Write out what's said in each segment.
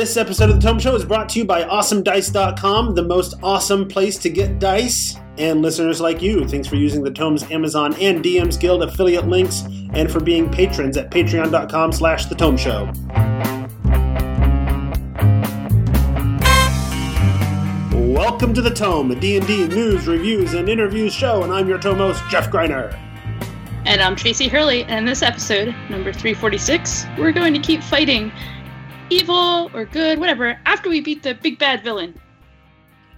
This episode of the Tome Show is brought to you by AwesomeDice.com, the most awesome place to get dice. And listeners like you, thanks for using the Tomes Amazon and DMs Guild affiliate links, and for being patrons at patreon.com slash the Tome Show. Welcome to the Tome, a D&D news, reviews, and interviews show, and I'm your Tome host, Jeff Greiner. And I'm Tracy Hurley, and in this episode, number 346, we're going to keep fighting evil or good, whatever, after we beat the big bad villain.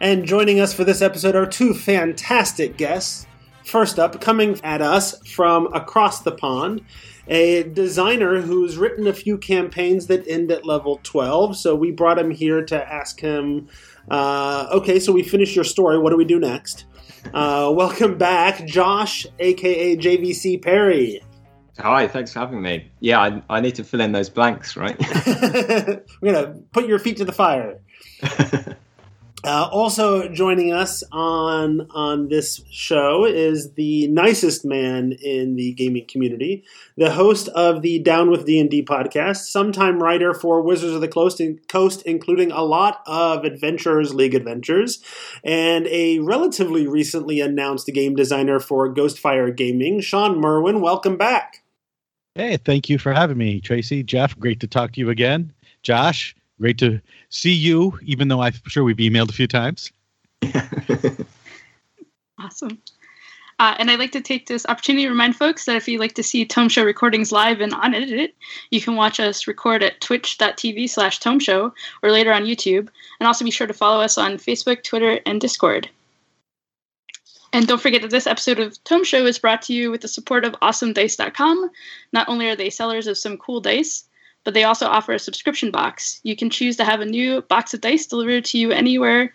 And joining us for this episode are two fantastic guests. First up, coming at us from across the pond, a designer who's written a few campaigns that end at level 12. So we brought him here to ask him, uh, okay, so we finished your story. What do we do next? Uh, welcome back, Josh, aka JVC Parry. Hi, thanks for having me. Yeah, I, I need to fill in those blanks, right? We're gonna put your feet to the fire. Uh, also joining us on on this show is the nicest man in the gaming community, the host of the Down with D and D podcast, sometime writer for Wizards of the Coast, Coast, including a lot of Adventurers League adventures, and a relatively recently announced game designer for Ghostfire Gaming, Shawn Merwin. Welcome back. Hey, thank you for having me, Tracy. Jeff, great to talk to you again. Josh, great to see you, even though I'm sure we've emailed a few times. Awesome. Uh, and I'd like to take this opportunity to remind folks that if you'd like to see Tome Show recordings live and unedited, you can watch us record at twitch.tv slash Tome Show or later on YouTube. And also be sure to follow us on Facebook, Twitter, and Discord. And don't forget that this episode of Tome Show is brought to you with the support of AwesomeDice.com. Not only are they sellers of some cool dice, but they also offer a subscription box. You can choose to have a new box of dice delivered to you anywhere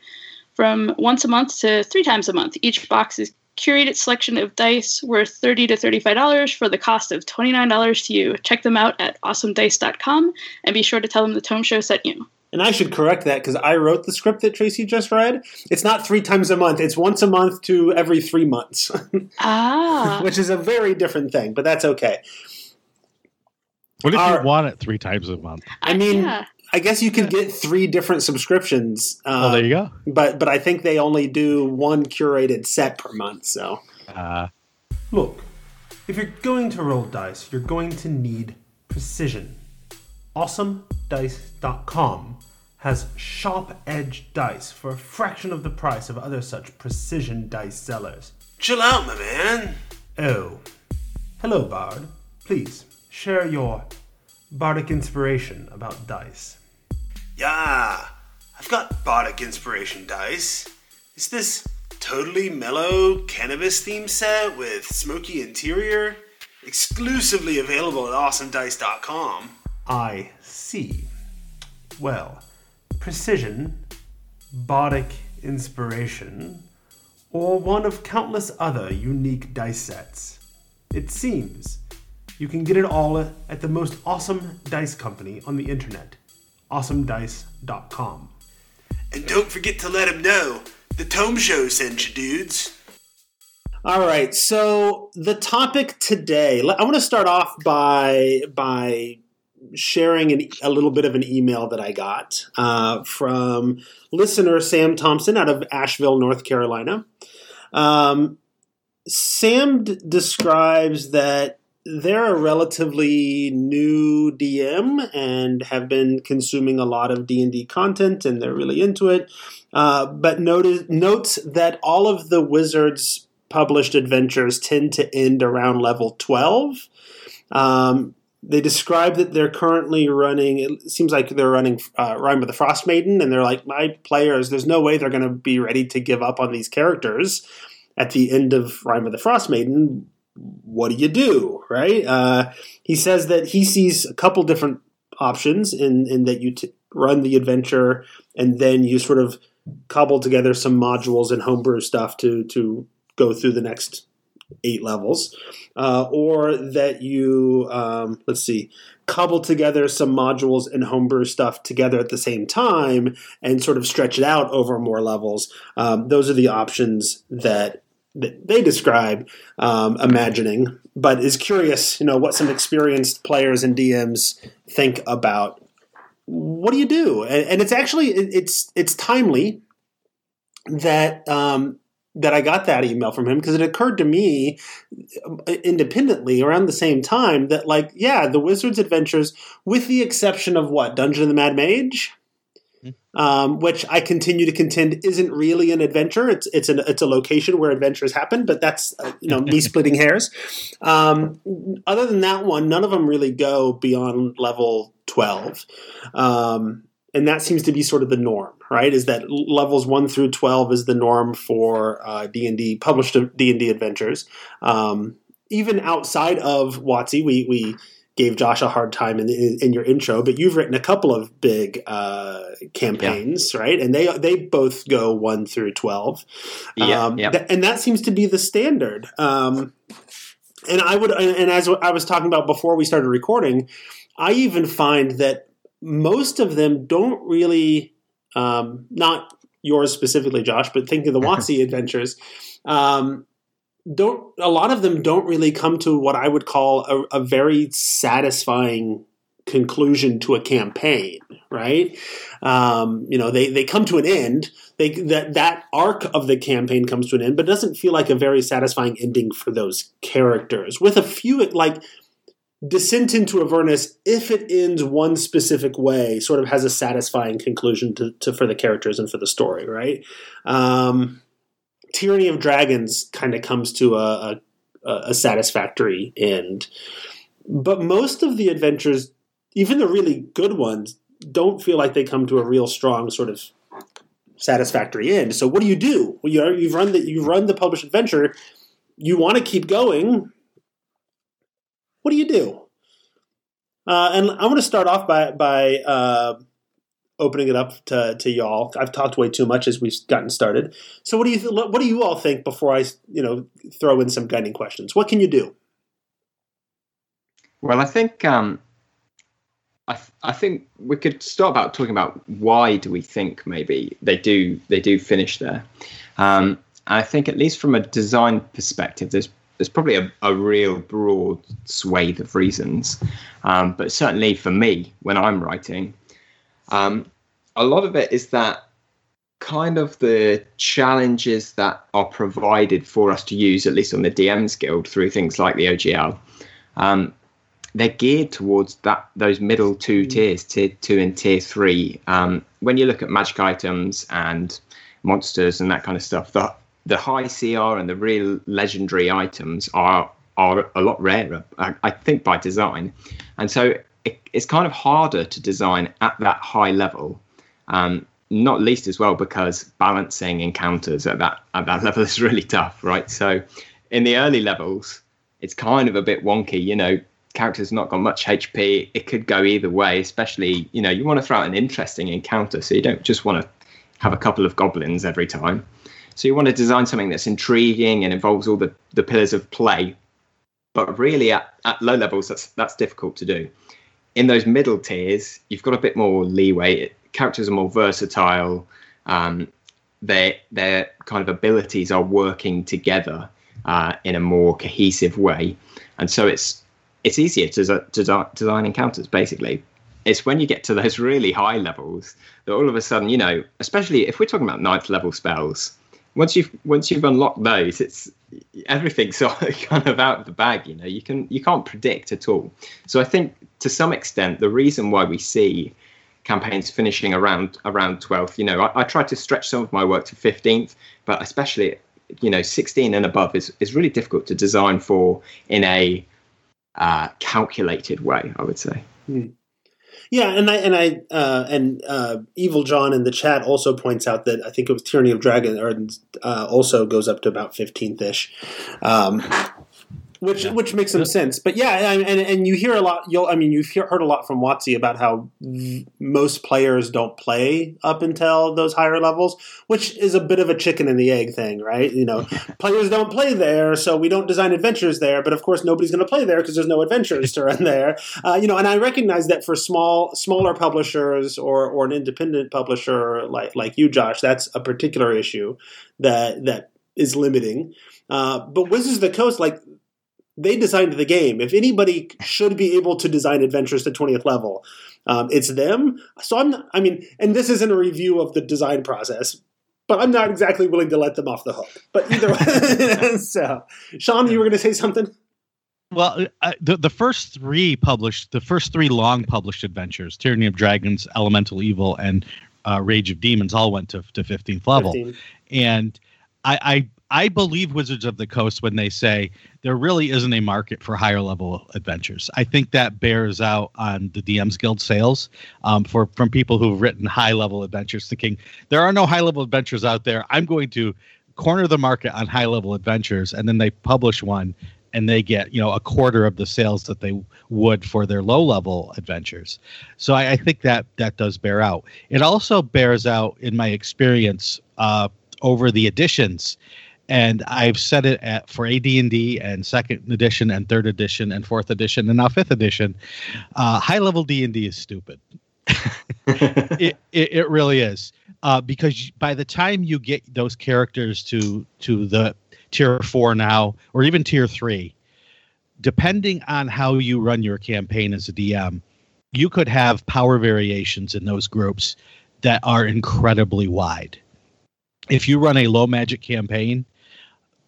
from once a month to three times a month. Each box is curated selection of dice worth 30 to $35 for the cost of $29 to you. Check them out at awesomedice.com and be sure to tell them the Tome Show sent you. And I should correct that because I wrote the script that Tracy just read. It's not three times a month; it's once a month to every three months, Ah. which is a very different thing. But that's okay. What if Our- you want it three times a month? I mean, yeah. I guess you could get three different subscriptions. oh, Uh, there you go. but but I think they only do one curated set per month. So Uh, Look, if you're going to roll dice, you're going to need precision. AwesomeDice.com has sharp edged dice for a fraction of the price of other such precision dice sellers. chill out, my man. Oh, hello, Bard. Please share your bardic inspiration about dice. Yeah, I've got bardic inspiration dice. It's this totally mellow cannabis theme set with smoky interior, exclusively available at AwesomeDice.com. I see. Well, precision, bardic inspiration, or one of countless other unique dice sets. It seems you can get it all at the most awesome dice company on the internet, awesomedice.com. And don't forget to let him know the Tome Show sent you, dudes. All right, so the topic today, I want to start off by by sharing an, a little bit of an email that I got uh, from listener Sam Thompson out of Asheville, North Carolina. Um, Sam d- describes that they're a relatively new DM and have been consuming a lot of D and D content, and they're really into it. Uh, but notice, notes that all of the wizards published adventures tend to end around level twelve. Um, they describe that they're currently running. It seems like they're running uh, Rime of the Frost Maiden, and they're like, my players. There's no way they're going to be ready to give up on these characters at the end of Rime of the Frost Maiden. What do you do, right? Uh, he says that he sees a couple different options in in that you t- run the adventure and then you sort of cobble together some modules and homebrew stuff to to go through the next eight levels, uh, or that you um, let's see, cobble together some modules and homebrew stuff together at the same time and sort of stretch it out over more levels. Um, those are the options that that they describe um, imagining, but is curious, you know, what some experienced players and DMs think about what do you do? And, and it's actually it, it's it's timely that um, that I got that email from him because it occurred to me uh, independently around the same time that like yeah the Wizard's Adventures with the exception of what Dungeon of the Mad Mage. Um, which I continue to contend isn't really an adventure. It's it's an it's a location where adventures happen, but that's uh, you know me splitting hairs. Um, other than that one, none of them really go beyond level twelve, um, and that seems to be sort of the norm right? Is that levels one through twelve is the norm for uh, D and D published D and D adventures. Um, even outside of WotC, we we gave Josh a hard time in, in, in, your intro, but you've written a couple of big uh, campaigns, yeah. right? And they they both go one through twelve. Yeah, um, yeah. Th- and that seems to be the standard. Um, and I would, and as I was talking about before we started recording, I even find that most of them don't really um, not yours specifically, Josh, but think of the WotC adventures. Um, don't a lot of them don't really come to what I would call a, a very satisfying conclusion to a campaign, right? Um, you know, they, they come to an end. They that that arc of the campaign comes to an end, but it doesn't feel like a very satisfying ending for those characters. With a few like Descent into Avernus, if it ends one specific way, sort of has a satisfying conclusion to, to for the characters and for the story, right? Um, Tyranny of Dragons kind of comes to a, a, a satisfactory end, but most of the adventures, even the really good ones, don't feel like they come to a real strong sort of satisfactory end. So what do you do? Well, you have run the you've run the published adventure. You want to keep going what do you do? Uh, and I'm going to start off by by uh, opening it up to, to y'all. I've talked way too much as we've gotten started. So what do you th- what do you all think before I you know throw in some guiding questions? What can you do? Well, I think um, I, th- I think we could start about talking about why do we think maybe they do they do finish there. Um, I think at least from a design perspective, there's there's probably a, a real broad swathe of reasons. Um, but certainly for me, when I'm writing, um, a lot of it is that kind of the challenges that are provided for us to use, at least on the DMs Guild, through things like the OGL. Um, they're geared towards that those middle two mm. tiers, tier two and tier three. Um, when you look at magic items and monsters and that kind of stuff, the the high CR and the real legendary items are are a lot rarer, I, think, by design, and so it, it's kind of harder to design at that high level. Um, not least as well because balancing encounters at that at that level is really tough, right? So, in the early levels, it's kind of a bit wonky. You know, character's not got much HP. It could go either way. Especially, you know, you want to throw out an interesting encounter, so you don't just want to have a couple of goblins every time. So you want to design something that's intriguing and involves all the, the pillars of play. But really, at, at low levels, that's that's difficult to do. In those middle tiers, you've got a bit more leeway. Characters are more versatile. Um, their their kind of abilities are working together uh, in a more cohesive way, and so it's it's easier to, to design encounters. Basically, it's when you get to those really high levels that all of a sudden, you know, especially if we're talking about ninth level spells, once you've once you've unlocked those, it's everything's kind of out of the bag. You know, you can you can't predict at all. So I think to some extent, the reason why we see campaigns finishing around around 12th, you know, I, I try to stretch some of my work to 15th, but especially you know 16 and above is is really difficult to design for in a uh, calculated way. I would say. Hmm. Yeah, and I and I uh, and uh, Evil John in the chat also points out that I think it was Tyranny of Dragon, or uh, also goes up to about fifteenth ish. Um, which yeah. which makes some sense. But yeah, and and you hear a lot. You'll I mean you've heard a lot from WotC about how most players don't play up until those higher levels, which is a bit of a chicken and the egg thing, right? You know, players don't play there, so we don't design adventures there. But of course, nobody's going to play there because there's no adventures to run there. Uh, you know, and I recognize that for small smaller publishers or or an independent publisher like like you, Josh, that's a particular issue that that is limiting. Uh, but Wizards of the Coast, like they designed the game. If anybody should be able to design adventures to 20th level, um, it's them. So I'm, I mean, and this isn't a review of the design process, but I'm not exactly willing to let them off the hook. But either way, so Shawn, you were going to say something. Well, uh, the the first three published, the first three long published adventures, Tyranny of Dragons, Elemental Evil, and uh, Rage of Demons, all went to to fifteenth level, 15. and I, I I believe Wizards of the Coast when they say there really isn't a market for higher level adventures. I think that bears out on the DM's Guild sales um, for from people who've written high level adventures, thinking there are no high level adventures out there. I'm going to corner the market on high level adventures, and then they publish one and they get you know a quarter of the sales that they would for their low level adventures. So I, I think that that does bear out. It also bears out in my experience uh, over the editions and I've said it at for AD&D and second edition and third edition and fourth edition and now fifth edition. Uh, high level D&D is stupid. it, it, it really is uh, because by the time you get those characters to to the tier four now or even tier three, depending on how you run your campaign as a DM, you could have power variations in those groups that are incredibly wide. If you run a low magic campaign,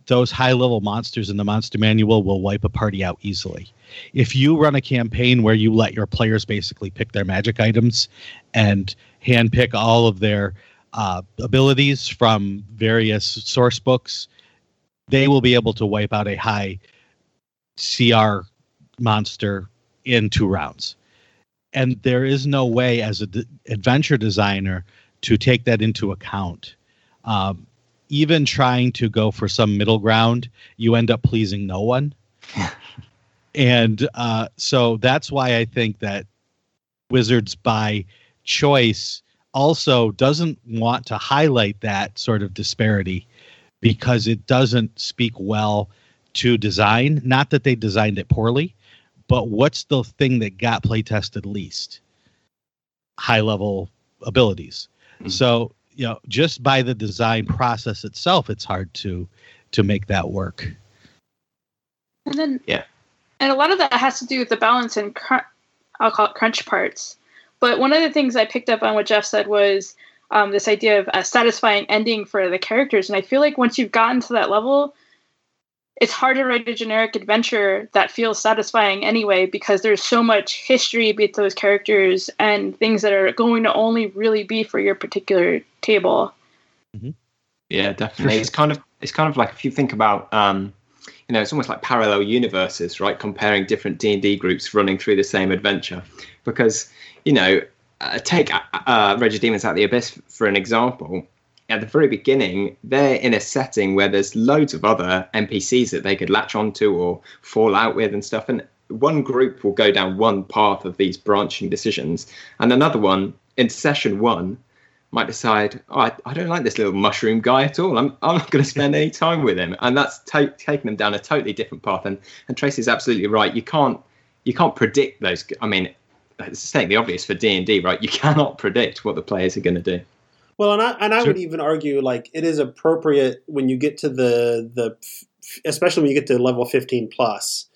those high level monsters in the monster manual will wipe a party out easily. If you run a campaign where you let your players basically pick their magic items and handpick all of their uh, abilities from various source books, they will be able to wipe out a high CR monster in two rounds. And there is no way as an d- adventure designer to take that into account. Um, even trying to go for some middle ground, you end up pleasing no one. and uh, so that's why I think that Wizards by choice also doesn't want to highlight that sort of disparity because it doesn't speak well to design. Not that they designed it poorly, but what's the thing that got play tested least? High level abilities. Mm-hmm. So you know just by the design process itself it's hard to to make that work. And then yeah. and a lot of that has to do with the balance and cr- i'll call it crunch parts. But one of the things i picked up on what jeff said was um, this idea of a satisfying ending for the characters. And i feel like once you've gotten to that level it's hard to write a generic adventure that feels satisfying anyway because there's so much history with those characters and things that are going to only really be for your particular table. Mm-hmm. Yeah, definitely. It's kind of it's kind of like if you think about um, you know, it's almost like parallel universes, right? Comparing different D and D groups running through the same adventure, because you know, uh, take uh, uh, Rage of Demons out of the Abyss for an example at the very beginning, they're in a setting where there's loads of other NPCs that they could latch onto or fall out with and stuff. And one group will go down one path of these branching decisions, and another one in session one might decide, oh, I, I don't like this little mushroom guy at all. I'm, I'm not going to spend any time with him, and that's t- taking them down a totally different path. And and Tracy's absolutely right. You can't you can't predict those. I mean, it's stating the obvious for D and D, right? You cannot predict what the players are going to do. Well, and I and I would even argue like it is appropriate when you get to the the especially when you get to level fifteen plus,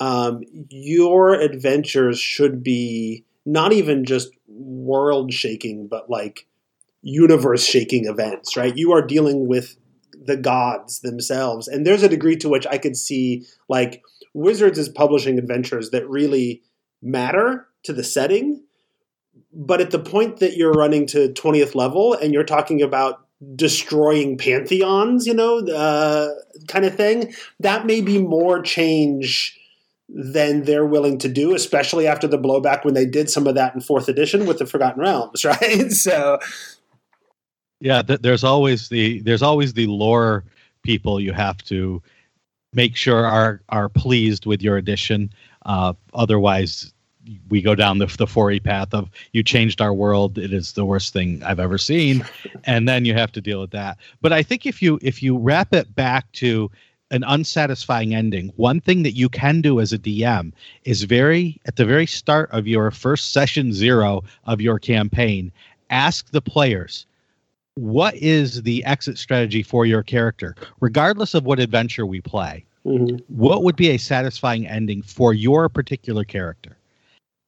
um, your adventures should be not even just world shaking, but like universe shaking events. Right? You are dealing with the gods themselves, and there's a degree to which I could see like Wizards is publishing adventures that really matter to the setting but at the point that you're running to 20th level and you're talking about destroying pantheons, you know, uh, kind of thing, that may be more change than they're willing to do, especially after the blowback when they did some of that in fourth edition with the Forgotten Realms, right? so, yeah, th- there's always the there's always the lore people you have to make sure are are pleased with your addition. Uh, otherwise, we go down the the 4 path of you changed our world. It is the worst thing i've ever seen. And then you have to deal with that. But i think if you if you wrap it back to an unsatisfying ending one thing that you can do as a dm is very at the very start of your first session zero of your campaign ask the players what is the exit strategy for your character regardless of what adventure we play mm-hmm. what would be a satisfying ending for your particular character?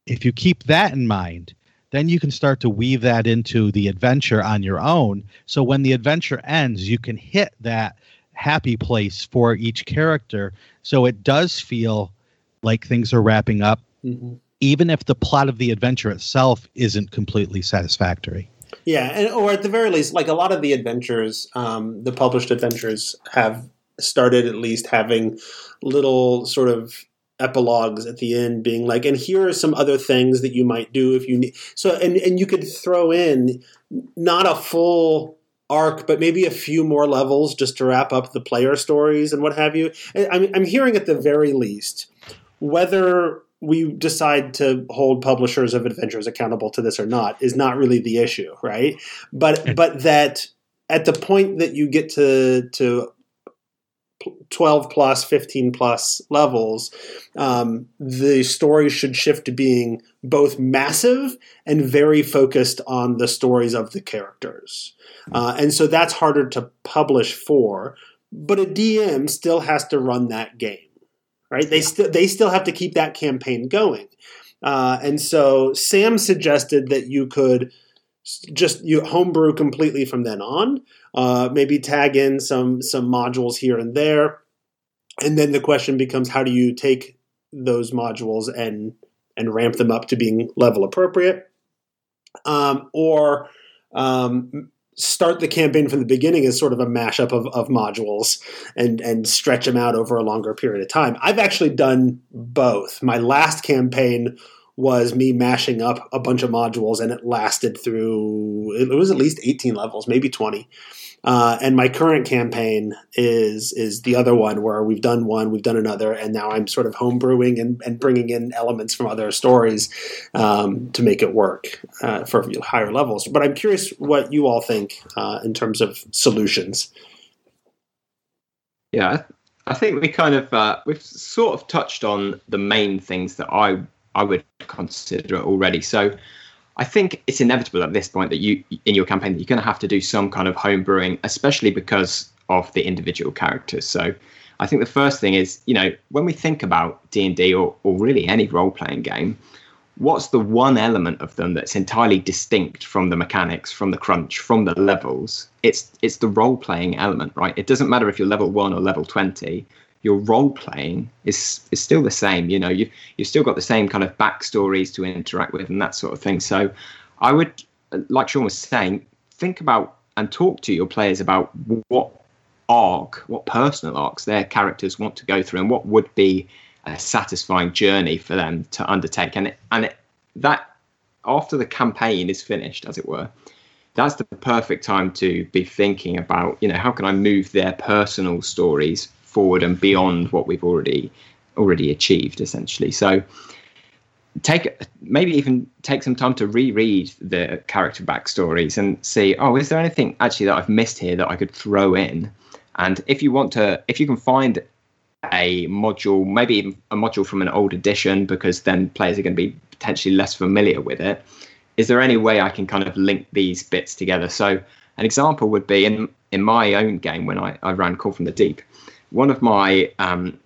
If you keep that in mind, then you can start to weave that into the adventure on your own. So when the adventure ends, you can hit that happy place for each character. So it does feel like things are wrapping up, mm-hmm. even if the plot of the adventure itself isn't completely satisfactory. Yeah, and, or at the very least, like a lot of the adventures, um, the published adventures have started at least having little sort of epilogues at the end being like and here are some other things that you might do if you need so and and you could throw in not a full arc but maybe a few more levels just to wrap up the player stories and what have you. I'm, I'm hearing at the very least whether we decide to hold publishers of adventures accountable to this or not is not really the issue right? But but that at the point that you get to to 12 plus 15 plus levels um, the story should shift to being both massive and very focused on the stories of the characters. Uh, and so that's harder to publish for but a dm still has to run that game right? They still they still have to keep that campaign going. Uh, and so sam suggested that you could just you homebrew completely from then on uh, maybe tag in some some modules here and there, and then the question becomes how do you take those modules and and ramp them up to being level appropriate, um, or um, start the campaign from the beginning as sort of a mashup of, of modules and and stretch them out over a longer period of time. I've actually done both. My last campaign was me mashing up a bunch of modules and it lasted through it was at least 18 levels maybe 20 uh, and my current campaign is is the other one where we've done one we've done another and now i'm sort of homebrewing and, and bringing in elements from other stories um, to make it work uh, for higher levels but i'm curious what you all think uh, in terms of solutions yeah I think we kind of uh, we've sort of touched on the main things that I I would consider already. So I think it's inevitable at this point that you in your campaign that you're going to have to do some kind of home brewing, especially because of the individual characters. So I think the first thing is, you know, when we think about D and D or or really any role playing game, what's the one element of them that's entirely distinct from the mechanics, from the crunch, from the levels? It's it's the role playing element, right? It doesn't matter if you're level one or level twenty your role playing is is still the same. You know, you've you've still got the same kind of backstories to interact with and that sort of thing. So, I would, like Shawn was saying, think about and talk to your players about what arc, what personal arcs their characters want to go through, and what would be a satisfying journey for them to undertake. And it, and it, that after the campaign is finished, as it were, that's the perfect time to be thinking about, you know, how can I move their personal stories forward and beyond what we've already already achieved essentially. So take maybe even take some time to reread the character backstories and see oh is there anything actually that i've missed here that i could throw in? And if you want to if you can find a module maybe a module from an old edition because then players are going to be potentially less familiar with it is there any way i can kind of link these bits together? So an example would be in in my own game when i, I ran call from the deep one of my um,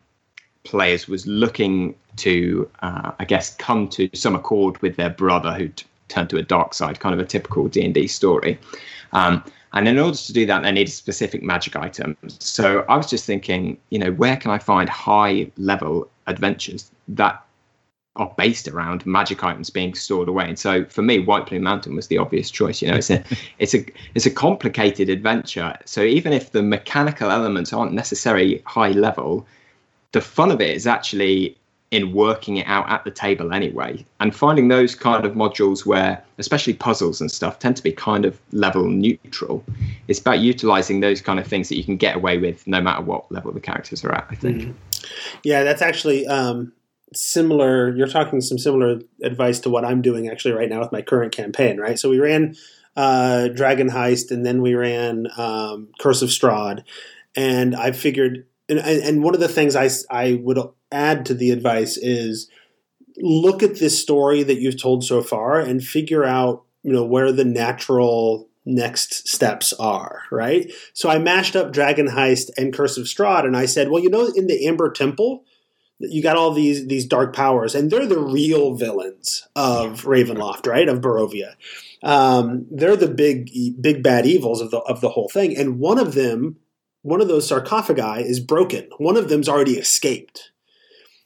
players was looking to, uh, I guess, come to some accord with their brother who t- turned to a dark side, kind of a typical D and D story. Um, and in order to do that, they needed specific magic items. So I was just thinking, you know, where can I find high level adventures that are based around magic items being stored away. And so for me, White Plume Mountain was the obvious choice. You know, it's a it's a it's a complicated adventure. So even if the mechanical elements aren't necessarily high level, the fun of it is actually in working it out at the table anyway and finding those kind of modules where especially puzzles and stuff tend to be kind of level neutral it's about utilizing those kind of things that you can get away with no matter what level the characters are at i think mm-hmm. yeah that's actually um, similar you're talking some similar advice to what i'm doing actually right now with my current campaign right so we ran uh, dragon heist and then we ran um, curse of strahd and i figured and, and one of the things I, I would add to the advice is look at this story that you've told so far and figure out you know where the natural next steps are, right? So I mashed up Dragon Heist and Curse of Strahd, and I said, well, you know, in the Amber Temple, you got all these these dark powers, and they're the real villains of Ravenloft, right? Of Barovia. Um, they're the big big bad evils of the of the whole thing, and one of them, one of those sarcophagi is broken. One of them's already escaped.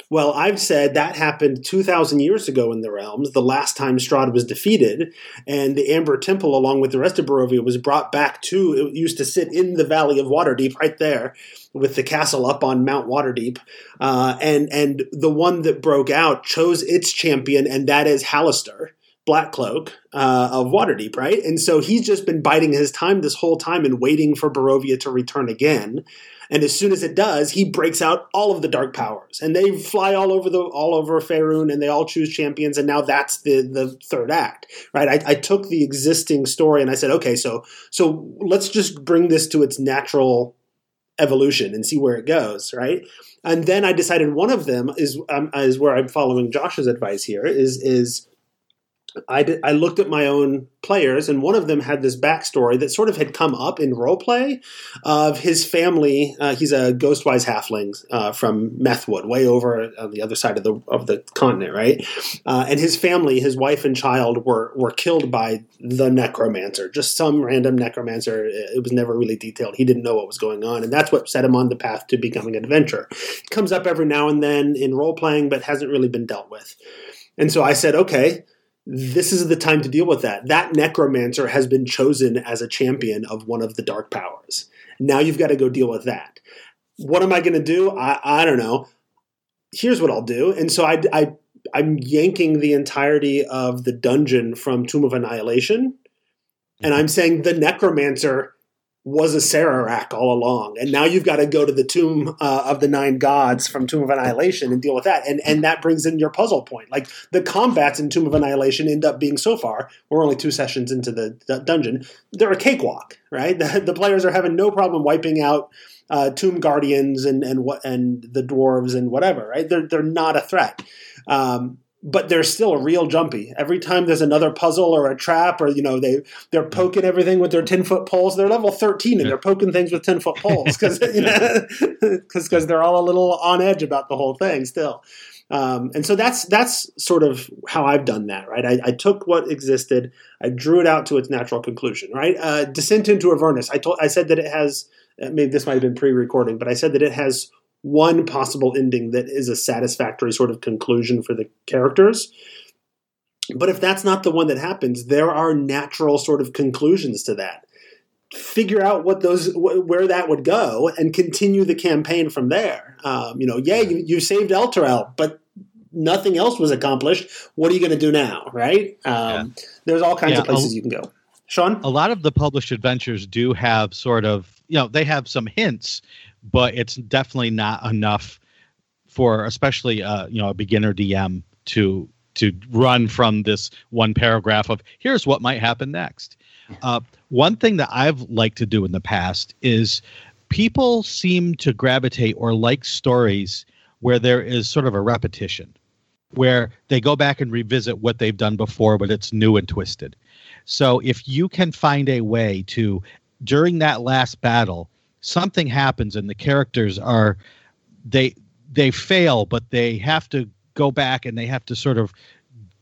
Well, I've said that happened 2,000 years ago in the realms, the last time Strahd was defeated, and the Amber Temple, along with the rest of Barovia, was brought back to, it used to sit in the Valley of Waterdeep right there with the castle up on Mount Waterdeep. Uh, and, and the one that broke out chose its champion, and that is Halaster. Blackcloak uh, of Waterdeep, right? And so he's just been biding his time this whole time and waiting for Barovia to return again. And as soon as it does, he breaks out all of the dark powers, and they fly all over the all over Faerun, and they all choose champions. And now that's the the third act, right? I, I took the existing story and I said, okay, so so let's just bring this to its natural evolution and see where it goes, right? And then I decided one of them is um, is where I'm following Josh's advice here is is I, did, I looked at my own players, and one of them had this backstory that sort of had come up in roleplay of his family. Uh, he's a Ghostwise halfling uh, from Methwood, way over on the other side of the of the continent, right? Uh, and his family, his wife and child, were were killed by the necromancer, just some random necromancer. It was never really detailed. He didn't know what was going on, and that's what set him on the path to becoming an adventurer. It comes up every now and then in role playing, but hasn't really been dealt with. And so I said, okay this is the time to deal with that. That necromancer has been chosen as a champion of one of the dark powers. Now you've got to go deal with that. What am I going to do? I, I don't know. Here's what I'll do. And so I, I, I'm yanking the entirety of the dungeon from Tomb of Annihilation. And mm-hmm. I'm saying the necromancer was Acererak all along, and now you've got to go to the Tomb uh, of the Nine Gods from Tomb of Annihilation and deal with that, and and that brings in your puzzle point. Like the combats in Tomb of Annihilation end up being so far, we're only two sessions into the, the dungeon, they're a cakewalk, right? The, the, players are having no problem wiping out uh, Tomb Guardians and and what and the dwarves and whatever, right? They're they're not a threat. Um, but they're still real jumpy. Every time there's another puzzle or a trap, or you know they they're poking everything with their ten foot poles. They're level thirteen and they're poking things with ten foot poles because you know, because they're all a little on edge about the whole thing still. Um, and so that's that's sort of how I've done that, right? I, I, took what existed, I drew it out to its natural conclusion, right? Uh, Descent into Avernus. I told I said that it has maybe this might have been pre-recording, but I said that it has one possible ending that is a satisfactory sort of conclusion for the characters. But if that's not the one that happens, there are natural sort of conclusions to that. Figure out what those where that would go and continue the campaign from there. Um, you know, yeah, you, you saved Elturel, but nothing else was accomplished. What are you going to do now, right? Um, yeah. There's all kinds yeah, of places a, you can go. Shawn, a lot of the published adventures do have sort of you know they have some hints but it's definitely not enough for especially uh, you know a beginner DM to to run from this one paragraph of here's what might happen next. Uh, one thing that I've liked to do in the past is people seem to gravitate or like stories where there is sort of a repetition, where they go back and revisit what they've done before, but it's new and twisted. So if you can find a way to, during that last battle, something happens and the characters are they they fail but they have to go back and they have to sort of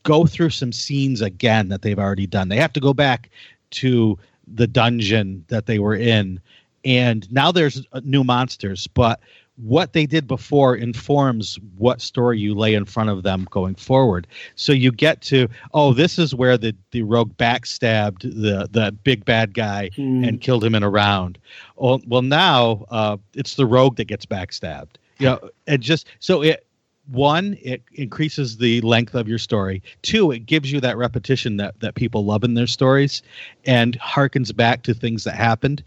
go through some scenes again that they've already done. They have to go back to the dungeon that they were in. And now there's uh, new monsters but what they did before informs what story you lay in front of them going forward. So you get to, oh, this is where the, the rogue backstabbed the, the big bad guy mm. and killed him in a round. Oh, well, now uh, it's the rogue that gets backstabbed. You know, and just so it, one, it increases the length of your story. Two, it gives you that repetition that, that people love in their stories and harkens back to things that happened.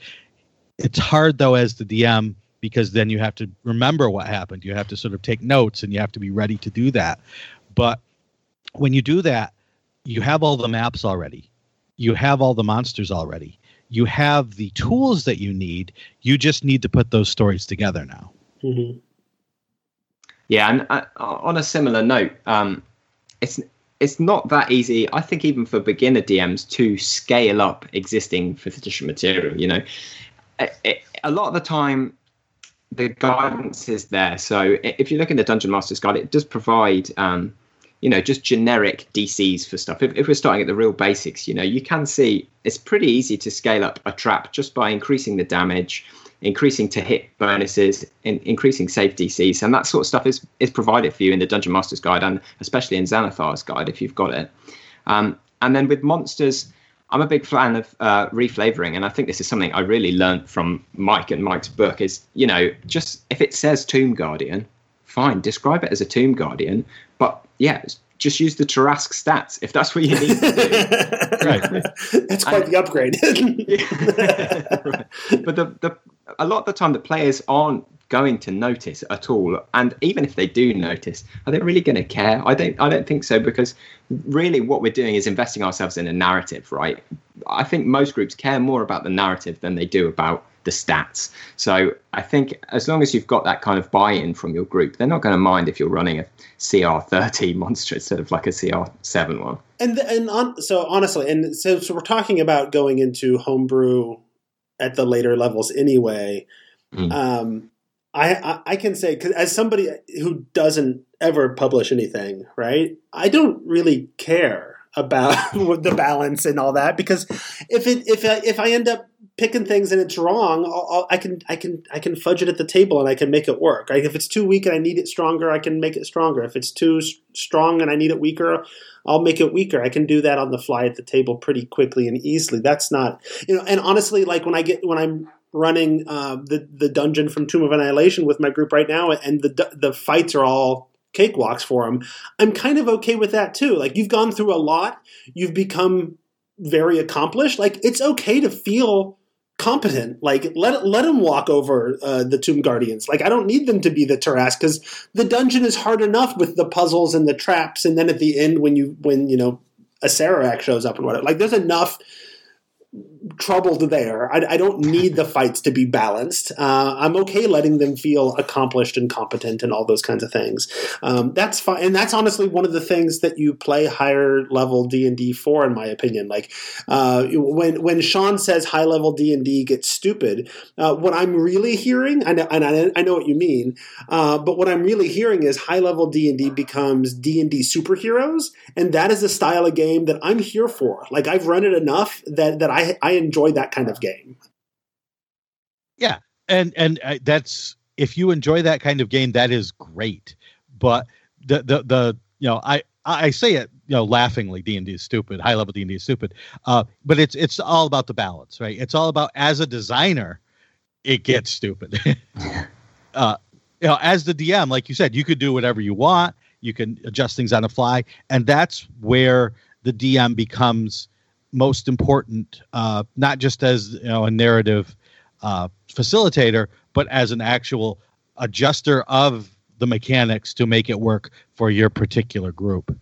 It's hard, though, as the DM because then you have to remember what happened. You have to sort of take notes and you have to be ready to do that. But when you do that, you have all the maps already. You have all the monsters already. You have the tools that you need. You just need to put those stories together now. Mm-hmm. Yeah, and uh, on a similar note, um, it's it's not that easy. I think even for beginner DMs to scale up existing fifth edition material. You know, it, it, a lot of the time the guidance is there. So if you look in the Dungeon Master's Guide, it does provide. Um, you know, just generic DCs for stuff. If, if we're starting at the real basics, you know, you can see it's pretty easy to scale up a trap just by increasing the damage, increasing to hit bonuses, in, increasing save DCs, and that sort of stuff is is provided for you in the Dungeon Master's Guide and especially in Xanathar's Guide if you've got it. Um, and then with monsters, I'm a big fan of uh, reflavoring, and I think this is something I really learned from Mike and Mike's book. Is you know just if it says Tomb Guardian, fine, describe it as a Tomb Guardian, but yeah, just use the Tarrasque stats if that's what you need to do. right. That's quite and, the upgrade. right. But the, the a lot of the time the players aren't going to notice at all and even if they do notice are they really going to care? I don't i don't think so because really what we're doing is investing ourselves in a narrative right? I think most groups care more about the narrative than they do about the stats. So i think as long as you've got that kind of buy-in from your group they're not going to mind if you're running a cr30 monster instead of like a cr7 one. And and on, so honestly and so so we're talking about going into homebrew at the later levels anyway. Mm. Um, I, I, I can say because as somebody who doesn't ever publish anything, right? I don't really care about the balance and all that because if it if I, if I end up picking things and it's wrong, I'll, I'll, i can I can I can fudge it at the table and I can make it work. Right? If it's too weak and I need it stronger, I can make it stronger. If it's too strong and I need it weaker, I'll make it weaker. I can do that on the fly at the table pretty quickly and easily. That's not you know. And honestly, like when I get when I'm running uh, the the dungeon from Tomb of Annihilation with my group right now, and the the fights are all cakewalks for them. I'm kind of okay with that too. Like you've gone through a lot, you've become very accomplished. Like it's okay to feel competent. Like let let them walk over uh, the Tomb Guardians. Like I don't need them to be the Tarrasque because the dungeon is hard enough with the puzzles and the traps, and then at the end when you when you know Acererak shows up and whatever. Like there's enough troubled there. I, I, don't need the fights to be balanced. Uh, I'm okay letting them feel accomplished and competent and all those kinds of things. Um, that's fine, and that's honestly one of the things that you play higher level D and D for, in my opinion. Like uh, when when Shawn says high level D and D gets stupid, uh, what I'm really hearing, and I, I know what you mean, uh, but what I'm really hearing is high level D and D becomes D and D superheroes, and that is a style of game that I'm here for. Like I've run it enough that that I I enjoy that kind of game. Yeah, and and uh, that's if you enjoy that kind of game, that is great. But the the the you know I I say it you know laughingly D and D is stupid, high level D and D is stupid. Uh, but it's it's all about the balance, right? It's all about as a designer, it gets stupid. uh, you know, as the DM, like you said, you could do whatever you want. You can adjust things on the fly, and that's where the DM becomes most important, uh, not just as you know a narrative uh, facilitator, but as an actual adjuster of the mechanics to make it work for your particular group.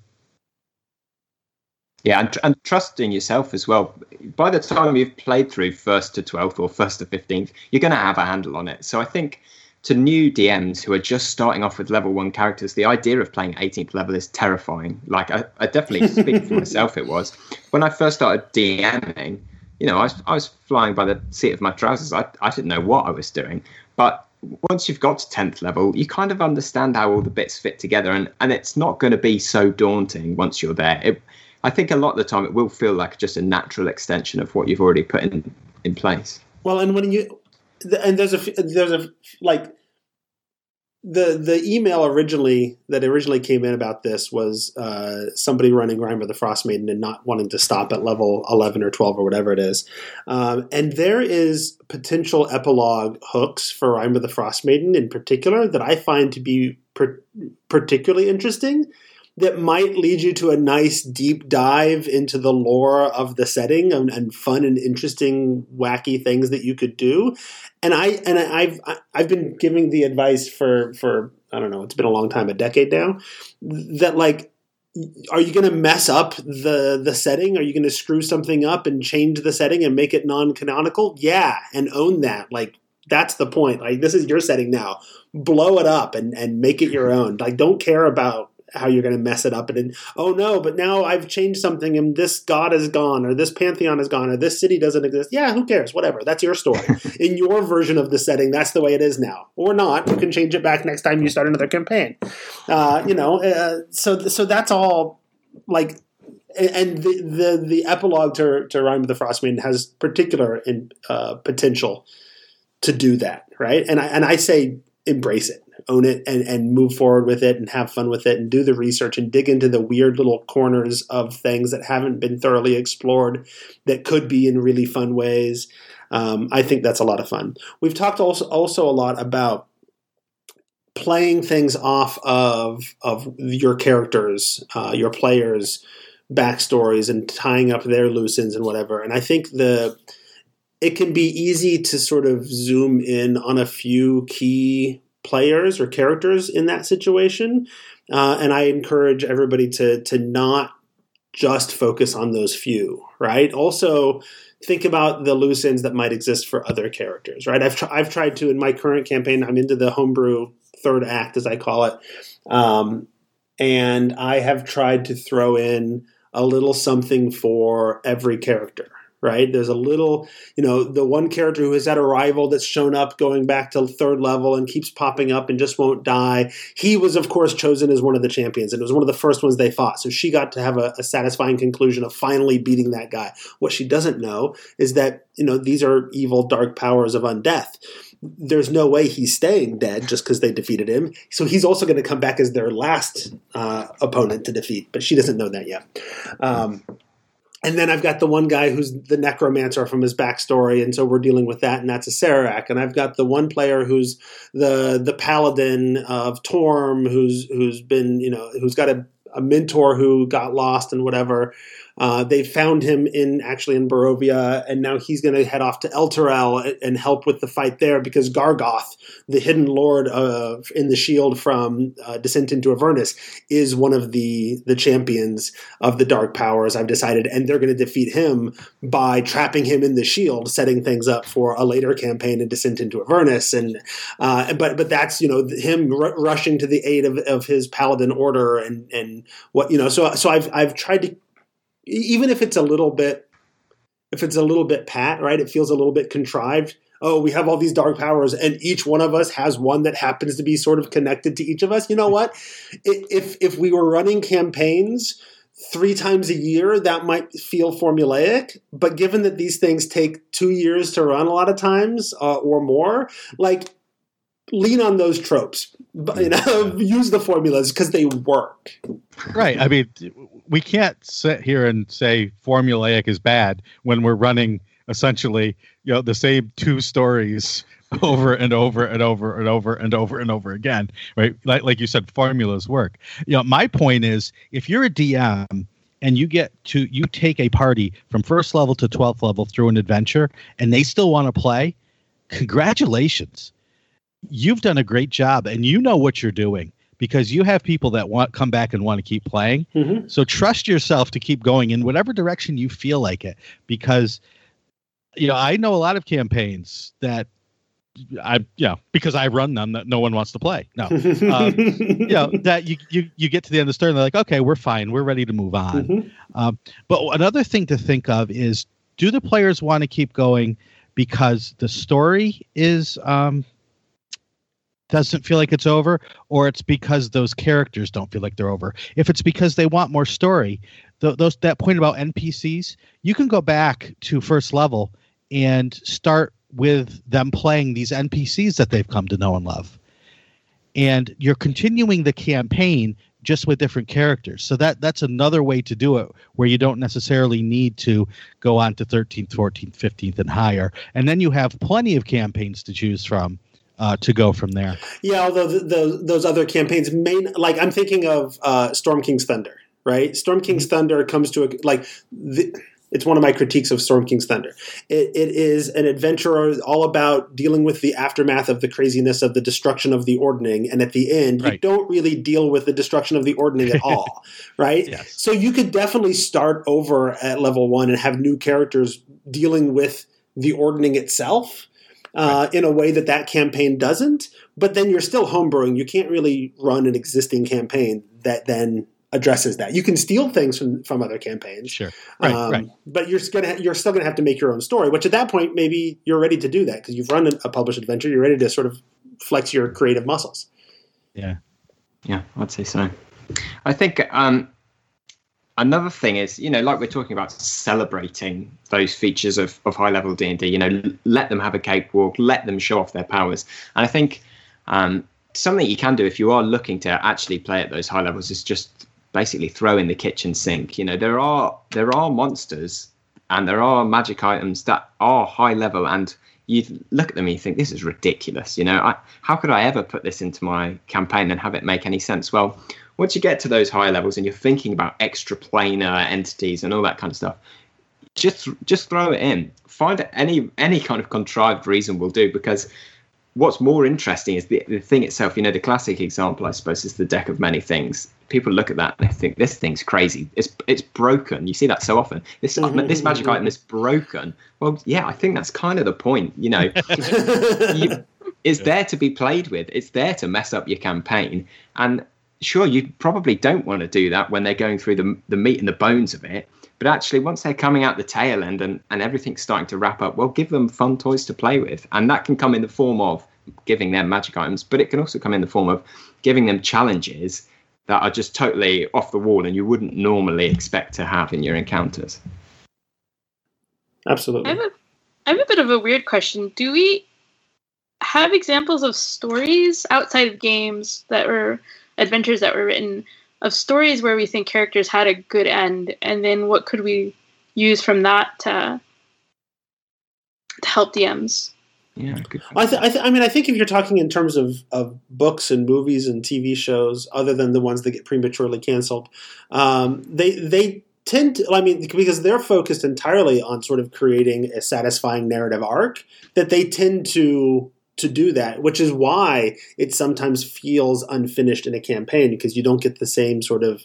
Yeah, and, and trusting yourself as well. By the time you've played through first to twelfth or first to fifteenth, you're going to have a handle on it. So I think to new DMs who are just starting off with level one characters, the idea of playing 18th level is terrifying. Like, I, I definitely speak for myself, it was. When I first started DMing, you know, I was, I was flying by the seat of my trousers. I, I didn't know what I was doing. But once you've got to 10th level, you kind of understand how all the bits fit together. And, and it's not going to be so daunting once you're there. It, I think a lot of the time it will feel like just a natural extension of what you've already put in, in place. Well, and when you and there's a there's a like the the email originally that originally came in about this was uh, somebody running Rime of the Frost Maiden and not wanting to stop at level eleven or twelve or whatever it is, um, and there is potential epilogue hooks for Rime of the Frost Maiden in particular that I find to be per- particularly interesting that might lead you to a nice deep dive into the lore of the setting and, and, fun and interesting wacky things that you could do. And i and i've i've been giving the advice for for i don't know it's been a long time a decade now that like are you going to mess up the the setting? Are you going to screw something up and change the setting and make it non-canonical? Yeah and own that. Like that's the point. Like this is your setting now. Blow it up and and make it your own. Like don't care about how you're going to mess it up and, and oh no but now i've changed something and this god is gone or this pantheon is gone or this city doesn't exist. Yeah who cares? Whatever. That's your story. In your version of the setting that's the way it is now. Or not. You can change it back next time you start another campaign. Uh, you know uh, so so that's all like and the the, the epilogue to to Rime of the Frostmaiden has particular in, uh, potential to do that, right? And I and I say embrace it, own it, and and move forward with it, and have fun with it, and do the research and dig into the weird little corners of things that haven't been thoroughly explored that could be in really fun ways. Um, I think that's a lot of fun. We've talked also also a lot about playing things off of of your characters, uh, your players' backstories, and tying up their loose ends and whatever. And I think the it can be easy to sort of zoom in on a few key players or characters in that situation. Uh, and I encourage everybody to to not just focus on those few, right? Also, think about the loose ends that might exist for other characters, right? I've tr- I've tried to in my current campaign. I'm into the homebrew third act, as I call it, um, and I have tried to throw in a little something for every character, right? There's a little, you know, the one character who has had a rival that's shown up going back to third level and keeps popping up and just won't die. He was, of course, chosen as one of the champions, and it was one of the first ones they fought. So she got to have a, a satisfying conclusion of finally beating that guy. What she doesn't know is that, you know, these are evil, dark powers of undeath there's no way he's staying dead just because they defeated him. So he's also going to come back as their last uh, opponent to defeat, but she doesn't know that yet. Um, and then I've got the one guy who's the necromancer from his backstory, and so we're dealing with that, and that's Acererak. And I've got the one player who's the the paladin of Torm, who's who's been you know who's got a, a mentor who got lost and whatever. Uh, they found him in actually in Barovia, and now he's going to head off to Elturel and help with the fight there because Gargauth, the hidden lord of in the Shield from uh, Descent into Avernus, is one of the the champions of the Dark Powers. I've decided, and they're going to defeat him by trapping him in the Shield, setting things up for a later campaign in Descent into Avernus. And uh, but but that's you know him r- rushing to the aid of, of his Paladin order and and what you know. So so I've I've tried to even if it's a little bit if it's a little bit pat right it feels a little bit contrived. Oh we have all these dark powers and each one of us has one that happens to be sort of connected to each of us. You know what? If if we were running campaigns three times a year that might feel formulaic but given that these things take two years to run a lot of times uh, or more like lean on those tropes. You know use the formulas because they work. Right. I mean we can't sit here and say formulaic is bad when we're running essentially you know the same two stories over and over and over and over and over and over again right? Like, like you said formulas work. You know my point is if you're a dm and you get to you take a party from first level to 12th level through an adventure and they still want to play congratulations. You've done a great job and you know what you're doing because you have people that want come back and want to keep playing. Mm-hmm. So trust yourself to keep going in whatever direction you feel like it because you know, I know a lot of campaigns that I you know because I run them that no one wants to play. No, um, you know that you, you you get to the end of the story and they're like, okay, we're fine, we're ready to move on. Mm-hmm. Um, but another thing to think of is, do the players want to keep going because the story is um, doesn't feel like it's over, or it's because those characters don't feel like they're over. If it's because they want more story, th- those that point about NPCs, you can go back to first level and start with them playing these NPCs that they've come to know and love. And you're continuing the campaign just with different characters. So that that's another way to do it where you don't necessarily need to go on to 13th, 14th, 15th and higher. And then you have plenty of campaigns to choose from uh, to go from there. Yeah, although the, the, those other campaigns main like I'm thinking of uh, Storm King's Thunder, right? Storm King's mm-hmm. Thunder comes to a like the, it's one of my critiques of Storm King's Thunder. It, it is an adventure all about dealing with the aftermath of the craziness of the destruction of the ordning, and at the end, right. you don't really deal with the destruction of the ordning at all, right? Yes. So you could definitely start over at level one and have new characters dealing with the ordning itself uh, in a way that that campaign doesn't. But then you're still homebrewing. You can't really run an existing campaign that then addresses that. You can steal things from, from other campaigns, sure, right, um, right. But you're gonna you're still gonna have to make your own story. Which at that point, maybe you're ready to do that because you've run a published adventure. You're ready to sort of flex your creative muscles. Yeah, yeah, I'd say so. I think um, another thing is, you know, like we're talking about celebrating those features of, of high level D and D. You know, let them have a cakewalk, let them show off their powers. And I think um, something you can do if you are looking to actually play at those high levels is just basically throw in the kitchen sink. You know, there are there are monsters and there are magic items that are high level and you look at them and you think this is ridiculous you know I, how could i ever put this into my campaign and have it make any sense well once you get to those higher levels and you're thinking about extraplanar entities and all that kind of stuff just just throw it in. Find any any kind of contrived reason will do because what's more interesting is the, the thing itself. You know the classic example i suppose is the deck of many things. People look at that and they think this thing's crazy. It's it's broken. You see that so often. This mm-hmm. this magic item is broken. Well yeah i think that's kind of the point you know. You, it's there to be played with. It's there to mess up your campaign. And sure you probably don't want to do that when they're going through the, the meat and the bones of it. But actually once they're coming out the tail end and, and everything's starting to wrap up well give them fun toys to play with. And that can come in the form of giving them magic items but it can also come in the form of giving them challenges that are just totally off the wall and you wouldn't normally expect to have in your encounters. Absolutely. I have a, I have a bit of a weird question. Do we have examples of stories outside of games that were adventures that were written of stories where we think characters had a good end, and then what could we use from that to, to help DMs? Yeah, I, th- I, th- I mean, I think if you're talking in terms of, of books and movies and TV shows, other than the ones that get prematurely canceled, um, they they tend to. I mean, because they're focused entirely on sort of creating a satisfying narrative arc, that they tend to to do that, which is why it sometimes feels unfinished in a campaign because you don't get the same sort of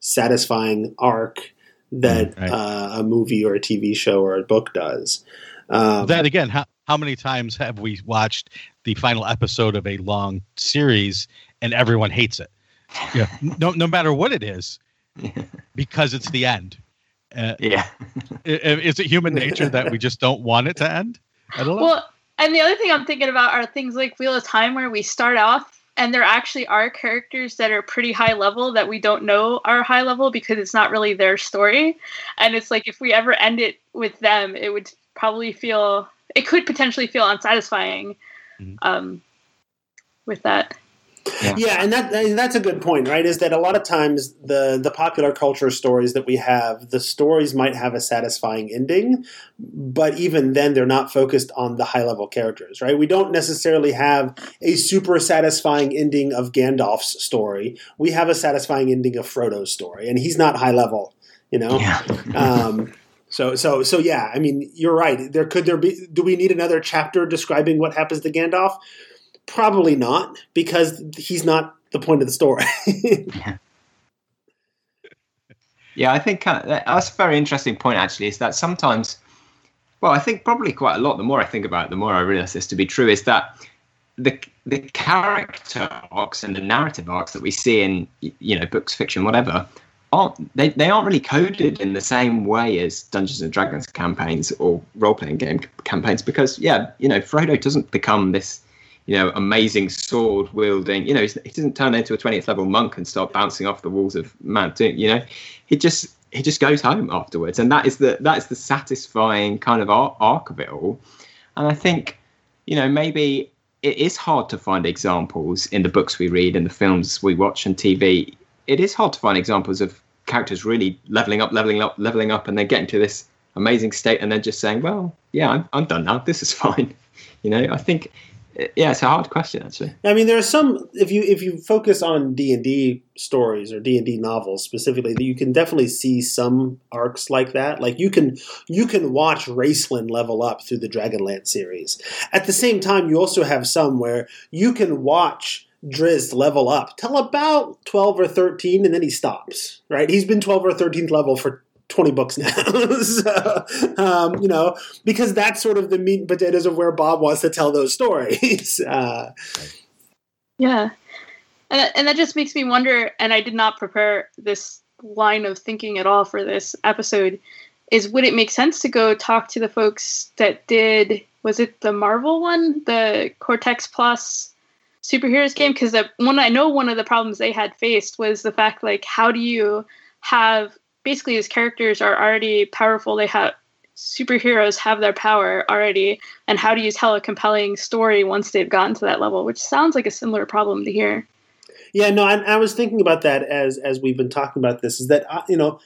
satisfying arc that right. uh, a movie or a TV show or a book does. Um, that again, how, how many times have we watched the final episode of a long series and everyone hates it? Yeah, no, no matter what it is, because it's the end. Uh, yeah, is it human nature that we just don't want it to end? I don't know. Well, and the other thing I'm thinking about are things like Wheel of Time, where we start off and there actually are characters that are pretty high level that we don't know are high level because it's not really their story. And it's like if we ever end it with them, it would probably feel, it could potentially feel unsatisfying mm-hmm. um, with that. Yeah. yeah, and that and that's a good point, right? Is that a lot of times the the popular culture stories that we have, the stories might have a satisfying ending, but even then they're not focused on the high level characters, right? We don't necessarily have a super satisfying ending of Gandalf's story. We have a satisfying ending of Frodo's story, and he's not high level, you know. Yeah. um, so so so yeah, I mean, you're right. There could there be do we need another chapter describing what happens to Gandalf? Probably not, because he's not the point of the story. yeah. yeah, I think uh, that's a very interesting point. Actually, is that sometimes, well, I think probably quite a lot. The more I think about it, the more I realize this to be true. Is that the the character arcs and the narrative arcs that we see in you know books, fiction, whatever, aren't they, they aren't really coded in the same way as Dungeons and Dragons campaigns or role playing game campaigns because yeah, you know, Frodo doesn't become this you know, amazing sword wielding. You know, he doesn't turn into a 20th level monk and start bouncing off the walls of Mount Doom. You know, he just he just goes home afterwards, and that is the that is the satisfying kind of arc of it all. And I think, you know, maybe it is hard to find examples in the books we read and the films we watch on TV. It is hard to find examples of characters really leveling up, leveling up, leveling up, and then getting to this amazing state, and then just saying, "Well, yeah, I'm, I'm done now. This is fine." You know, I think yeah, it's a hard question actually. I mean, there are some if you if you focus on D and D stories or D and D novels specifically, you can definitely see some arcs like that. Like you can you can watch Raistlin level up through the Dragonlance series. At the same time, you also have some where you can watch Drizzt level up till about twelve or thirteen, and then he stops. Right? He's been twelve or thirteenth level for 20 books now. so, um, you know, because that's sort of the meat and potatoes of where Bob wants to tell those stories. Uh, yeah. And that, and that just makes me wonder, and I did not prepare this line of thinking at all for this episode, is would it make sense to go talk to the folks that did, was it the Marvel one, the Cortex Plus superheroes game? Because one I know one of the problems they had faced was the fact, like, how do you have basically these characters are already powerful. They have superheroes have their power already, and how do you tell a compelling story once they've gotten to that level? Which sounds like a similar problem to hear. Yeah, no, I, I was thinking about that as as we've been talking about this. Is that I, you know,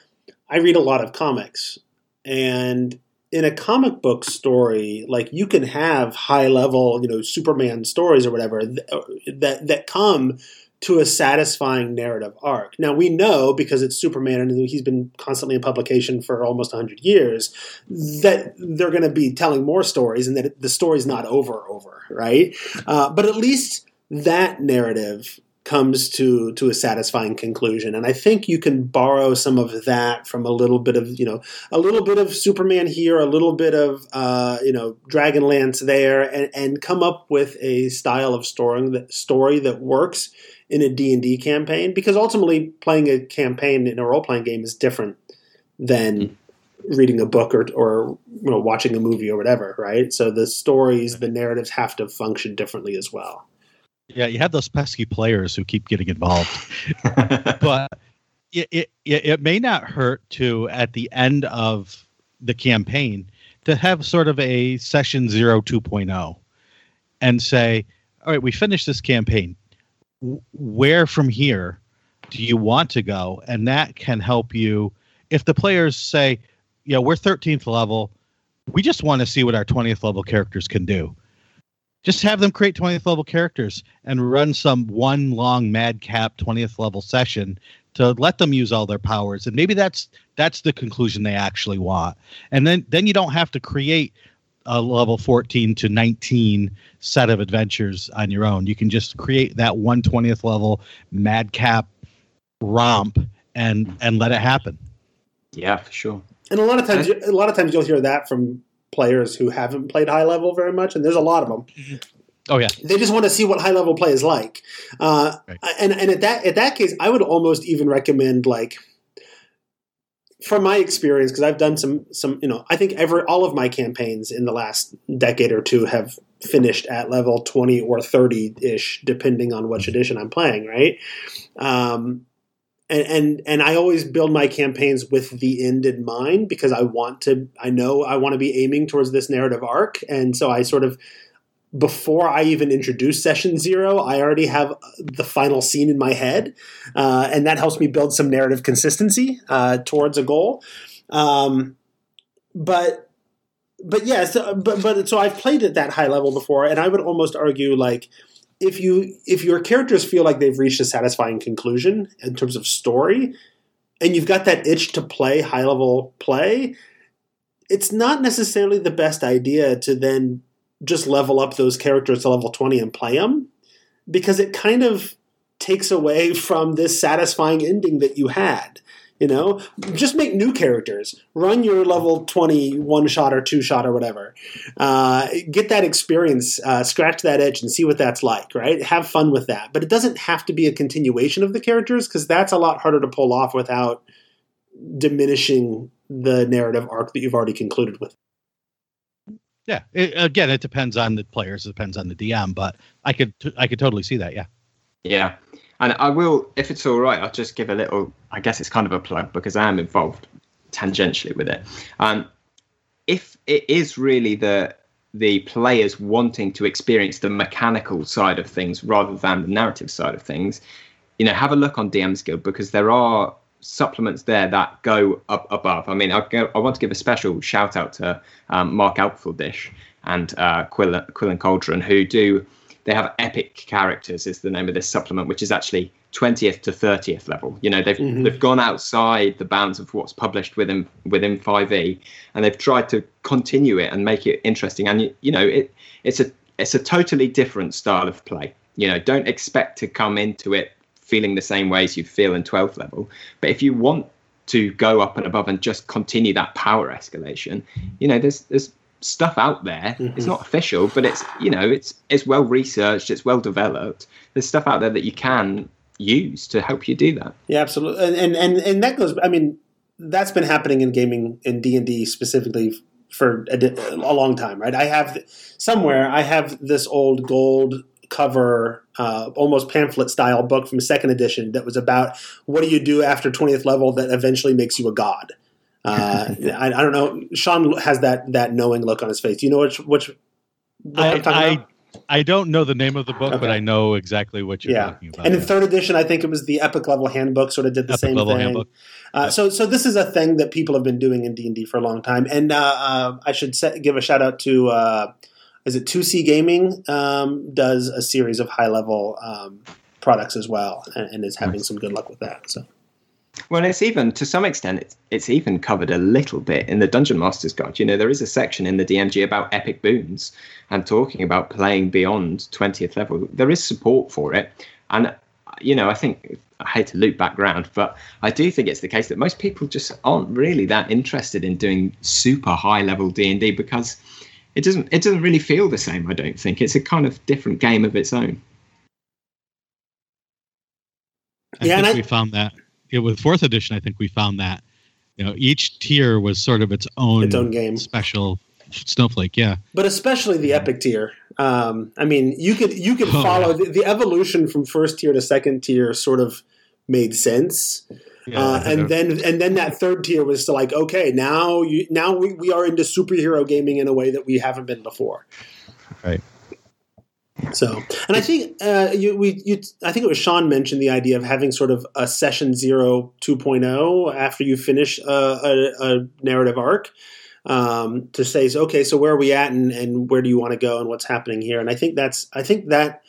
I read a lot of comics, and in a comic book story, like you can have high level, you know, Superman stories or whatever uh, that that come to a satisfying narrative arc. Now we know because it's Superman and he's been constantly in publication for almost 100 years that they're going to be telling more stories and that the story's not over over, right? Uh, but at least that narrative comes to to a satisfying conclusion and i think you can borrow some of that from a little bit of you know a little bit of superman here a little bit of uh, you know dragonlance there and, and come up with a style of story that story that works in a D&D campaign because ultimately playing a campaign in a role-playing game is different than mm-hmm. reading a book or, or you know watching a movie or whatever right? So the stories the narratives have to function differently as well. Yeah you have those pesky players who keep getting involved. But it, it it may not hurt to at the end of the campaign to have sort of a session 0 2.0 and say all right we finished this campaign where from here do you want to go? And that can help you. If the players say, yeah, we're 13th level, we just want to see what our 20th level characters can do. Just have them create 20th level characters and run some one long madcap 20th level session to let them use all their powers and maybe that's that's the conclusion they actually want and then then you don't have to create a level 14 to 19 set of adventures on your own. You can just create that 120th level madcap romp and and let it happen. Yeah, for sure. And a lot of times, a lot of times you'll hear that from players who haven't played high level very much, and there's a lot of them. Oh yeah, they just want to see what high level play is like. Uh, right. And and at that at that case, I would almost even recommend like from my experience, because I've done some some you know, I think every all of my campaigns in the last decade or two have finished at level twenty or thirty ish, depending on which edition I'm playing, right? Um, and, and and I always build my campaigns with the end in mind because I want to. I know I want to be aiming towards this narrative arc, and so I sort of before I even introduce session zero, I already have the final scene in my head, uh, and that helps me build some narrative consistency uh, towards a goal. Um, but but yeah, so, but but so I've played at that high level before, and I would almost argue like if you if your characters feel like they've reached a satisfying conclusion in terms of story, and you've got that itch to play high level play, it's not necessarily the best idea to then just level up those characters to level 20 and play them because it kind of takes away from this satisfying ending that you had. You know, just make new characters. Run your level 20 one shot or two shot or whatever. Uh, get that experience, uh, scratch that edge and see what that's like, right? Have fun with that. But it doesn't have to be a continuation of the characters because that's a lot harder to pull off without diminishing the narrative arc that you've already concluded with. Yeah. It, again, it depends on the players. It depends on the DM, but I could I could totally see that. Yeah. Yeah, and I will, if it's all right, I'll just give a little. I guess it's kind of a plug because I am involved tangentially with it. Um, if it is really the the players wanting to experience the mechanical side of things rather than the narrative side of things, you know, have a look on DM's Guild because there are supplements there that go up above. I mean, I, go, I want to give a special shout out to um, Mark Outfuldish and uh, Quill, Quill and Cauldron, who do they have epic characters is the name of this supplement, which is actually 20th to 30th level. You know, they've mm-hmm. they've gone outside the bounds of what's published within within 5e, and they've tried to continue it and make it interesting. And you, you know, it it's a it's a totally different style of play. You know, don't expect to come into it feeling the same way as you feel in 12th level. But if you want to go up and above and just continue that power escalation. You know, there's there's stuff out there. Mm-hmm. It's not official, but it's you know it's it's well researched, it's well developed. There's stuff out there that you can use to help you do that. Yeah, absolutely, and and and, and that goes. I mean, that's been happening in gaming in D and D specifically for a, a, long time, right? I have somewhere I have this old gold cover, uh, almost pamphlet style book from second edition that was about what do you do after twentieth level that eventually makes you a god. Uh, I, I, don't know. Shawn has that that knowing look on his face. Do you know which which? I, I, I don't know the name of the book, okay. but I know exactly what you're yeah. talking about. And in third edition, I think it was the Epic Level Handbook. Sort of did the Epic same level thing. Handbook. Uh, yep. So, so this is a thing that people have been doing in D and D for a long time. And uh, uh, I should set, give a shout out to uh, is it 2CGaming um, does a series of high level um, products as well, and, and is having nice. some good luck with that. So. Well, it's even to some extent it's it's even covered a little bit in the Dungeon Master's Guide. You know, there is a section in the DMG about epic boons and talking about playing beyond 20th level. There is support for it, and you know, I think I hate to loop background, but I do think it's the case that most people just aren't really that interested in doing super high level D and D because it doesn't it doesn't really feel the same. I don't think it's a kind of different game of its own. I yeah, think I, we found that it, with fourth edition, I think we found that you know each tier was sort of its own its own game, special snowflake. Yeah, but especially the epic tier. Um, I mean, you could you could oh, follow yeah. the, the, evolution from first tier to second tier. Sort of made sense. Yeah, uh, and then and then that third tier was to like okay now you now we, we are into superhero gaming in a way that we haven't been before. Right. So, and I think uh, you, we, you, I think it was Shawn mentioned the idea of having sort of a session zero 2.0 after you finish a, a, a narrative arc um, to say, okay, so where are we at, and, and where do you want to go, and what's happening here? And I think that's, I think that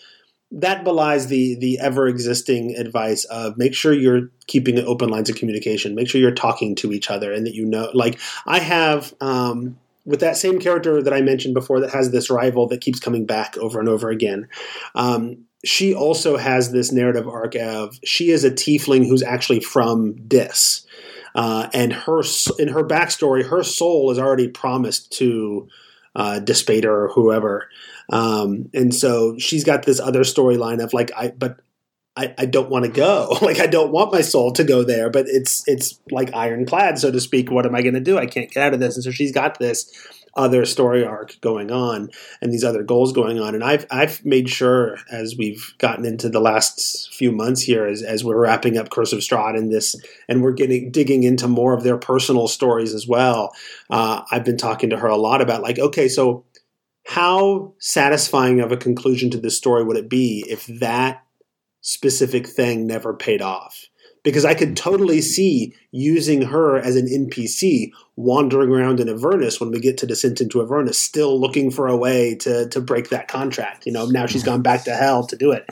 that belies the the ever existing advice of make sure you're keeping open lines of communication, make sure you're talking to each other, and that you know, like I have. Um, with that same character that I mentioned before that has this rival that keeps coming back over and over again. Um, she also has this narrative arc of she is a tiefling who's actually from Dis. Uh, and her in her backstory, her soul is already promised to uh, Dispater or whoever, um, and so she's got this other storyline of like, I but I, I don't want to go. Like I don't want my soul to go there, but it's it's like ironclad, so to speak. What am I going to do? I can't get out of this. And so she's got this other story arc going on and these other goals going on. And I've I've made sure as we've gotten into the last few months here, as as we're wrapping up Curse of Strahd and this, and we're getting digging into more of their personal stories as well. Uh, I've been talking to her a lot about like, okay, so how satisfying of a conclusion to this story would it be if that specific thing never paid off. Because I could totally see using her as an NPC wandering around in Avernus when we get to Descent into Avernus, still looking for a way to to break that contract. You know, now she's gone back to hell to do it,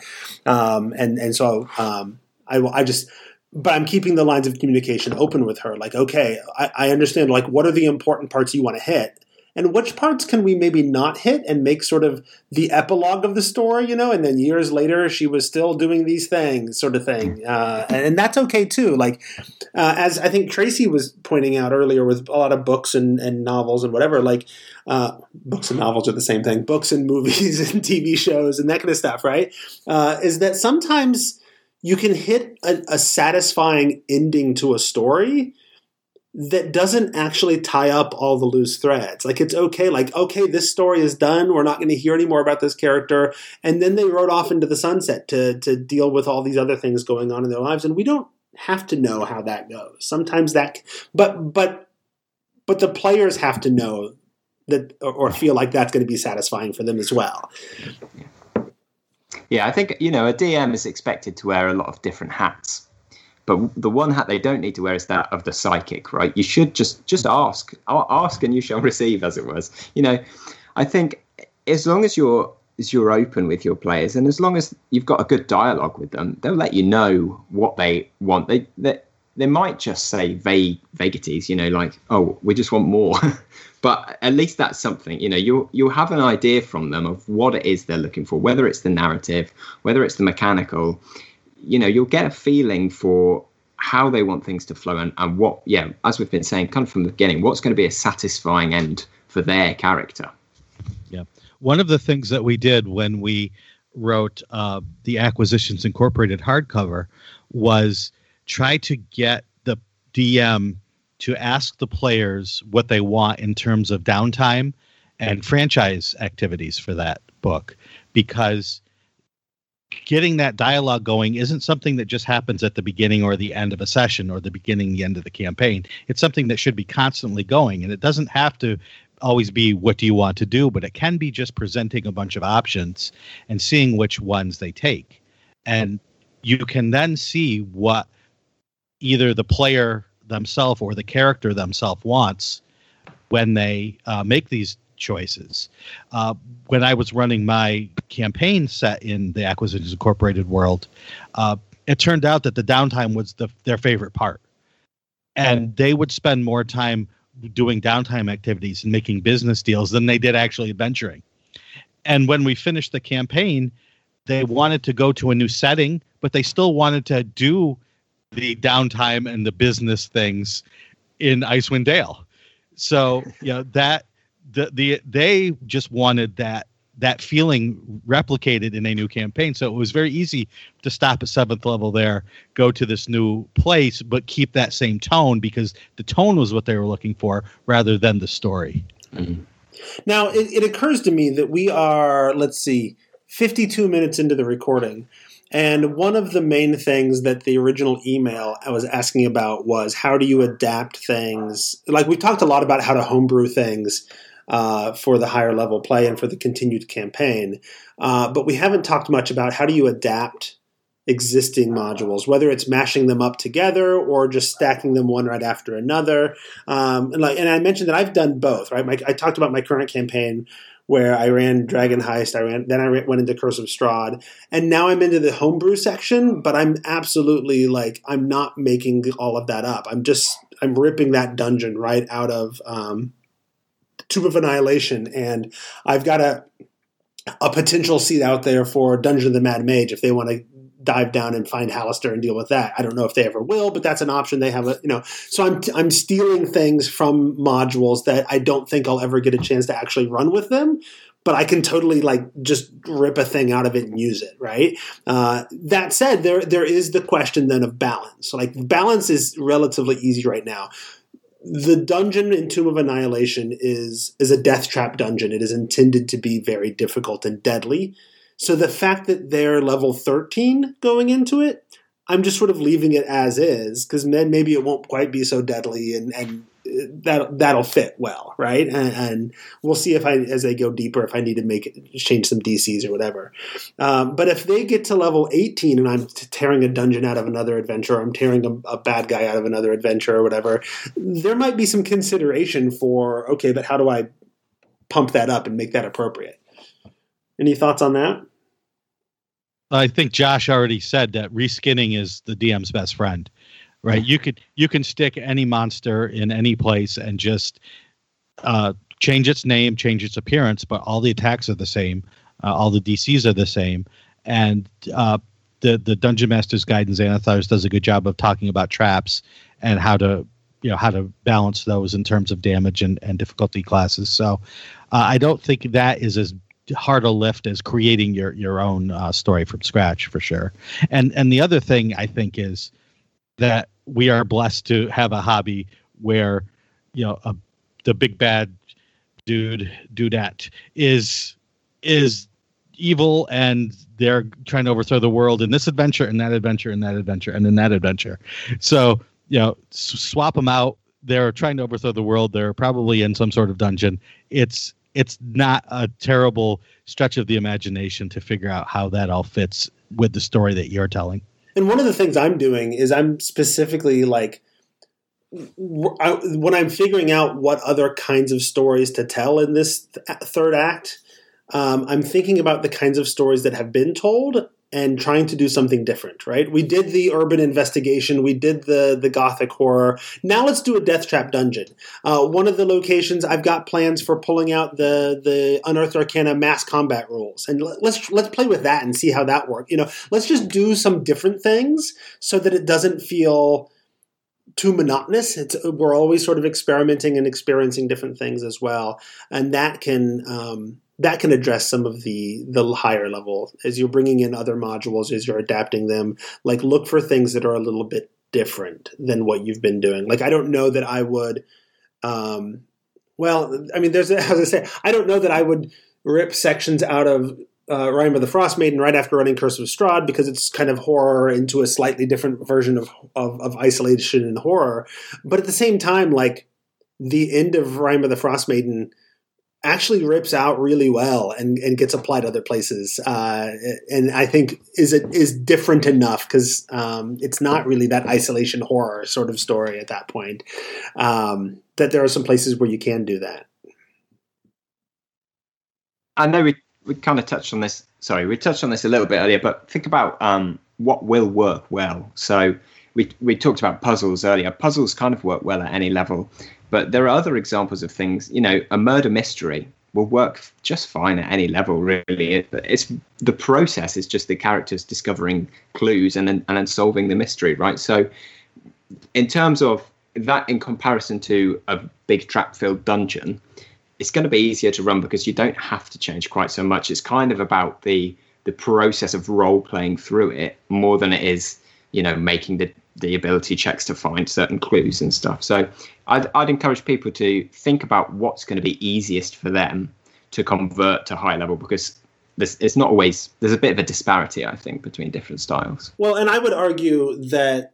um, and and so um, I I just but I'm keeping the lines of communication open with her. Like, okay, I, I, understand. Like, what are the important parts you want to hit? And which parts can we maybe not hit and make sort of the epilogue of the story, you know? And then years later, she was still doing these things, sort of thing, uh, and, that's okay too. Like uh, as I think Tracy was pointing out earlier, with a lot of books and, and novels and whatever, like uh, books and novels are the same thing, books and movies and TV shows and that kind of stuff, right? Uh, is that sometimes you can hit a, a satisfying ending to a story that doesn't actually tie up all the loose threads. Like it's okay, like, okay, this story is done. We're not going to hear any more about this character. And then they rode off into the sunset to to deal with all these other things going on in their lives. And we don't have to know how that goes. Sometimes that but but but the players have to know that or feel like that's going to be satisfying for them as well. Yeah, I think you know a DM is expected to wear a lot of different hats but the one hat they don't need to wear is that of the psychic, right? You should just just ask, ask, and you shall receive, as it was. You know, I think as long as you're as you're open with your players, and as long as you've got a good dialogue with them, they'll let you know what they want. They they, they might just say vague vagities, you know, like oh, we just want more. but at least that's something. You know, you'll you'll have an idea from them of what it is they're looking for, whether it's the narrative, whether it's the mechanical you know you'll get a feeling for how they want things to flow and, and what yeah as we've been saying kind of from the beginning what's going to be a satisfying end for their character. Yeah. One of the things that we did when we wrote uh, the acquisitions incorporated hardcover was try to get the dm to ask the players what they want in terms of downtime and franchise activities for that book. Because getting that dialogue going isn't something that just happens at the beginning or the end of a session or the beginning the end of the campaign. It's something that should be constantly going and it doesn't have to always be what do you want to do but it can be just presenting a bunch of options and seeing which ones they take. And you can then see what either the player themselves or the character themselves wants when they uh, make these choices. Uh, when I was running my campaign set in the Acquisitions Incorporated world, uh, it turned out that the downtime was the, their favorite part. And they would spend more time doing downtime activities and making business deals than they did actually adventuring. And when we finished the campaign, they wanted to go to a new setting, but they still wanted to do the downtime and the business things in Icewind Dale. So, you know, that the the they just wanted that that feeling replicated in a new campaign. So it was very easy to stop at seventh level there, go to this new place, but keep that same tone because the tone was what they were looking for rather than the story. Mm-hmm. Now it, it occurs to me that we are, let's see, 52 minutes into the recording. And one of the main things that the original email I was asking about was how do you adapt things? Like we talked a lot about how to homebrew things uh, for the higher level play and for the continued campaign. Uh, but we haven't talked much about how do you adapt existing modules, whether it's mashing them up together or just stacking them one right after another. Um, and, like, and I mentioned that I've done both, right? My, I talked about my current campaign where I ran Dragon Heist, I ran, then I went into Curse of Strahd, and now I'm into the homebrew section. But I'm absolutely like I'm not making all of that up. I'm just I'm ripping that dungeon right out of um, Tomb of Annihilation, and I've got a a potential seat out there for Dungeon of the Mad Mage if they want to dive down and find Halaster and deal with that. I don't know if they ever will, but that's an option they have. A, you know, so I'm I'm stealing things from modules that I don't think I'll ever get a chance to actually run with them. But I can totally like just rip a thing out of it and use it, right? Uh, that said, there there is the question then of balance. Like balance is relatively easy right now the dungeon in Tomb of Annihilation is is a death trap dungeon. It is intended to be very difficult and deadly. So the fact that they're level 13 going into it, I'm just sort of leaving it as is because maybe it won't quite be so deadly and, and that that'll fit well, right? And, and, we'll see if I, as I go deeper, if I need to make change some DCs or whatever. Um, but if they get to level 18 and I'm tearing a dungeon out of another adventure, or I'm tearing a, a, bad guy out of another adventure or whatever, there might be some consideration for okay, but how do I pump that up and make that appropriate? Any thoughts on that? I think Josh already said that reskinning is the DM's best friend right? You could you can stick any monster in any place and just uh, change its name, change its appearance, but all the attacks are the same, uh, all the DCs are the same, and uh, the the Dungeon Master's Guide in Xanathars does a good job of talking about traps and how to you know how to balance those in terms of damage and, and difficulty classes. So uh, I don't think that is as hard a lift as creating your your own uh, story from scratch for sure. And and the other thing I think is that we are blessed to have a hobby where you know a, the big bad dude dudette is is evil and they're trying to overthrow the world in this adventure and that adventure and that adventure and in that adventure. So you know swap them out. They're trying to overthrow the world. They're probably in some sort of dungeon. It's it's not a terrible stretch of the imagination to figure out how that all fits with the story that you're telling and one of the things I'm doing is I'm specifically like when I'm figuring out what other kinds of stories to tell in this th- third act, um, I'm thinking about the kinds of stories that have been told and trying to do something different, right? We did the urban investigation, we did the the gothic horror. Now let's do a death trap dungeon. Uh, one of the locations I've got plans for pulling out the the unearthed arcana mass combat rules, and let's let's play with that and see how that works. You know, let's just do some different things so that it doesn't feel too monotonous. It's, we're always sort of experimenting and experiencing different things as well, and that can um, that can address some of the the higher level as you're bringing in other modules as you're adapting them. Like look for things that are a little bit different than what you've been doing. Like I don't know that I would. Um, well, I mean, there's as I say, I don't know that I would rip sections out of uh, Rime of the Frost Maiden right after running Curse of Strahd because it's kind of horror into a slightly different version of, of, of isolation and horror. But at the same time, like the end of Rime of the Frost Maiden actually rips out really well and, and gets applied other places. Uh, and I think is it is different enough because um, it's not really that isolation horror sort of story at that point. Um, that there are some places where you can do that. I know we we kind of touched on this. Sorry, we touched on this a little bit earlier, but think about um, what will work well. So we we talked about puzzles earlier. Puzzles kind of work well at any level, but there are other examples of things. You know, a murder mystery will work just fine at any level, really. It, it's the process is just the characters discovering clues and then and then solving the mystery, right? So, in terms of that, in comparison to a big trap-filled dungeon, it's going to be easier to run because you don't have to change quite so much. It's kind of about the the process of role playing through it more than it is, you know, making the the ability checks to find certain clues and stuff. So I'd I'd encourage people to think about what's going to be easiest for them to convert to high level because this it's not always there's a bit of a disparity I think between different styles. Well, and I would argue that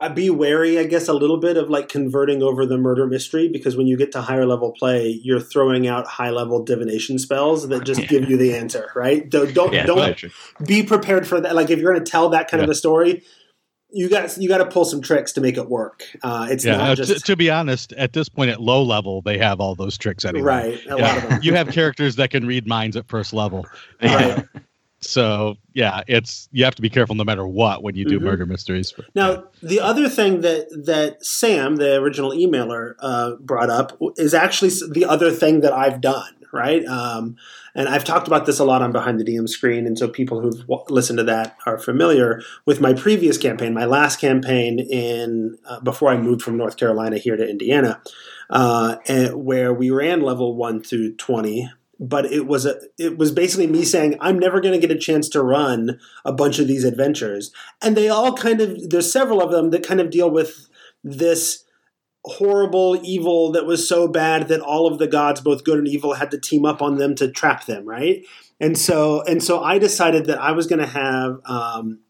I'd be wary, I guess, a little bit of like converting over the murder mystery because when you get to higher level play, you're throwing out high level divination spells that just yeah. give you the answer, right? Don't don't, yeah, don't be prepared for that. Like if you're going to tell that kind yeah. of a story, you got you got to pull some tricks to make it work. Uh, it's yeah, not just to, to, be honest. At this point, at low level, they have all those tricks anyway. Right, a lot of them. you have characters that can read minds at first level. Right. So yeah, it's you have to be careful no matter what when you do mm-hmm. murder mysteries. Now, yeah. the other thing that that Sam, the original emailer, uh, brought up is actually the other thing that I've done. Right, um, and I've talked about this a lot on Behind the DM Screen, and so people who've listened to that are familiar with my previous campaign, my last campaign in uh, before I moved from North Carolina here to Indiana, uh, where we ran level one through twenty but it was a it was basically me saying I'm never going to get a chance to run a bunch of these adventures, and they all kind of there's several of them that kind of deal with this horrible evil that was so bad that all of the gods, both good and evil, had to team up on them to trap them, right? And so and so I decided that I was going to have um,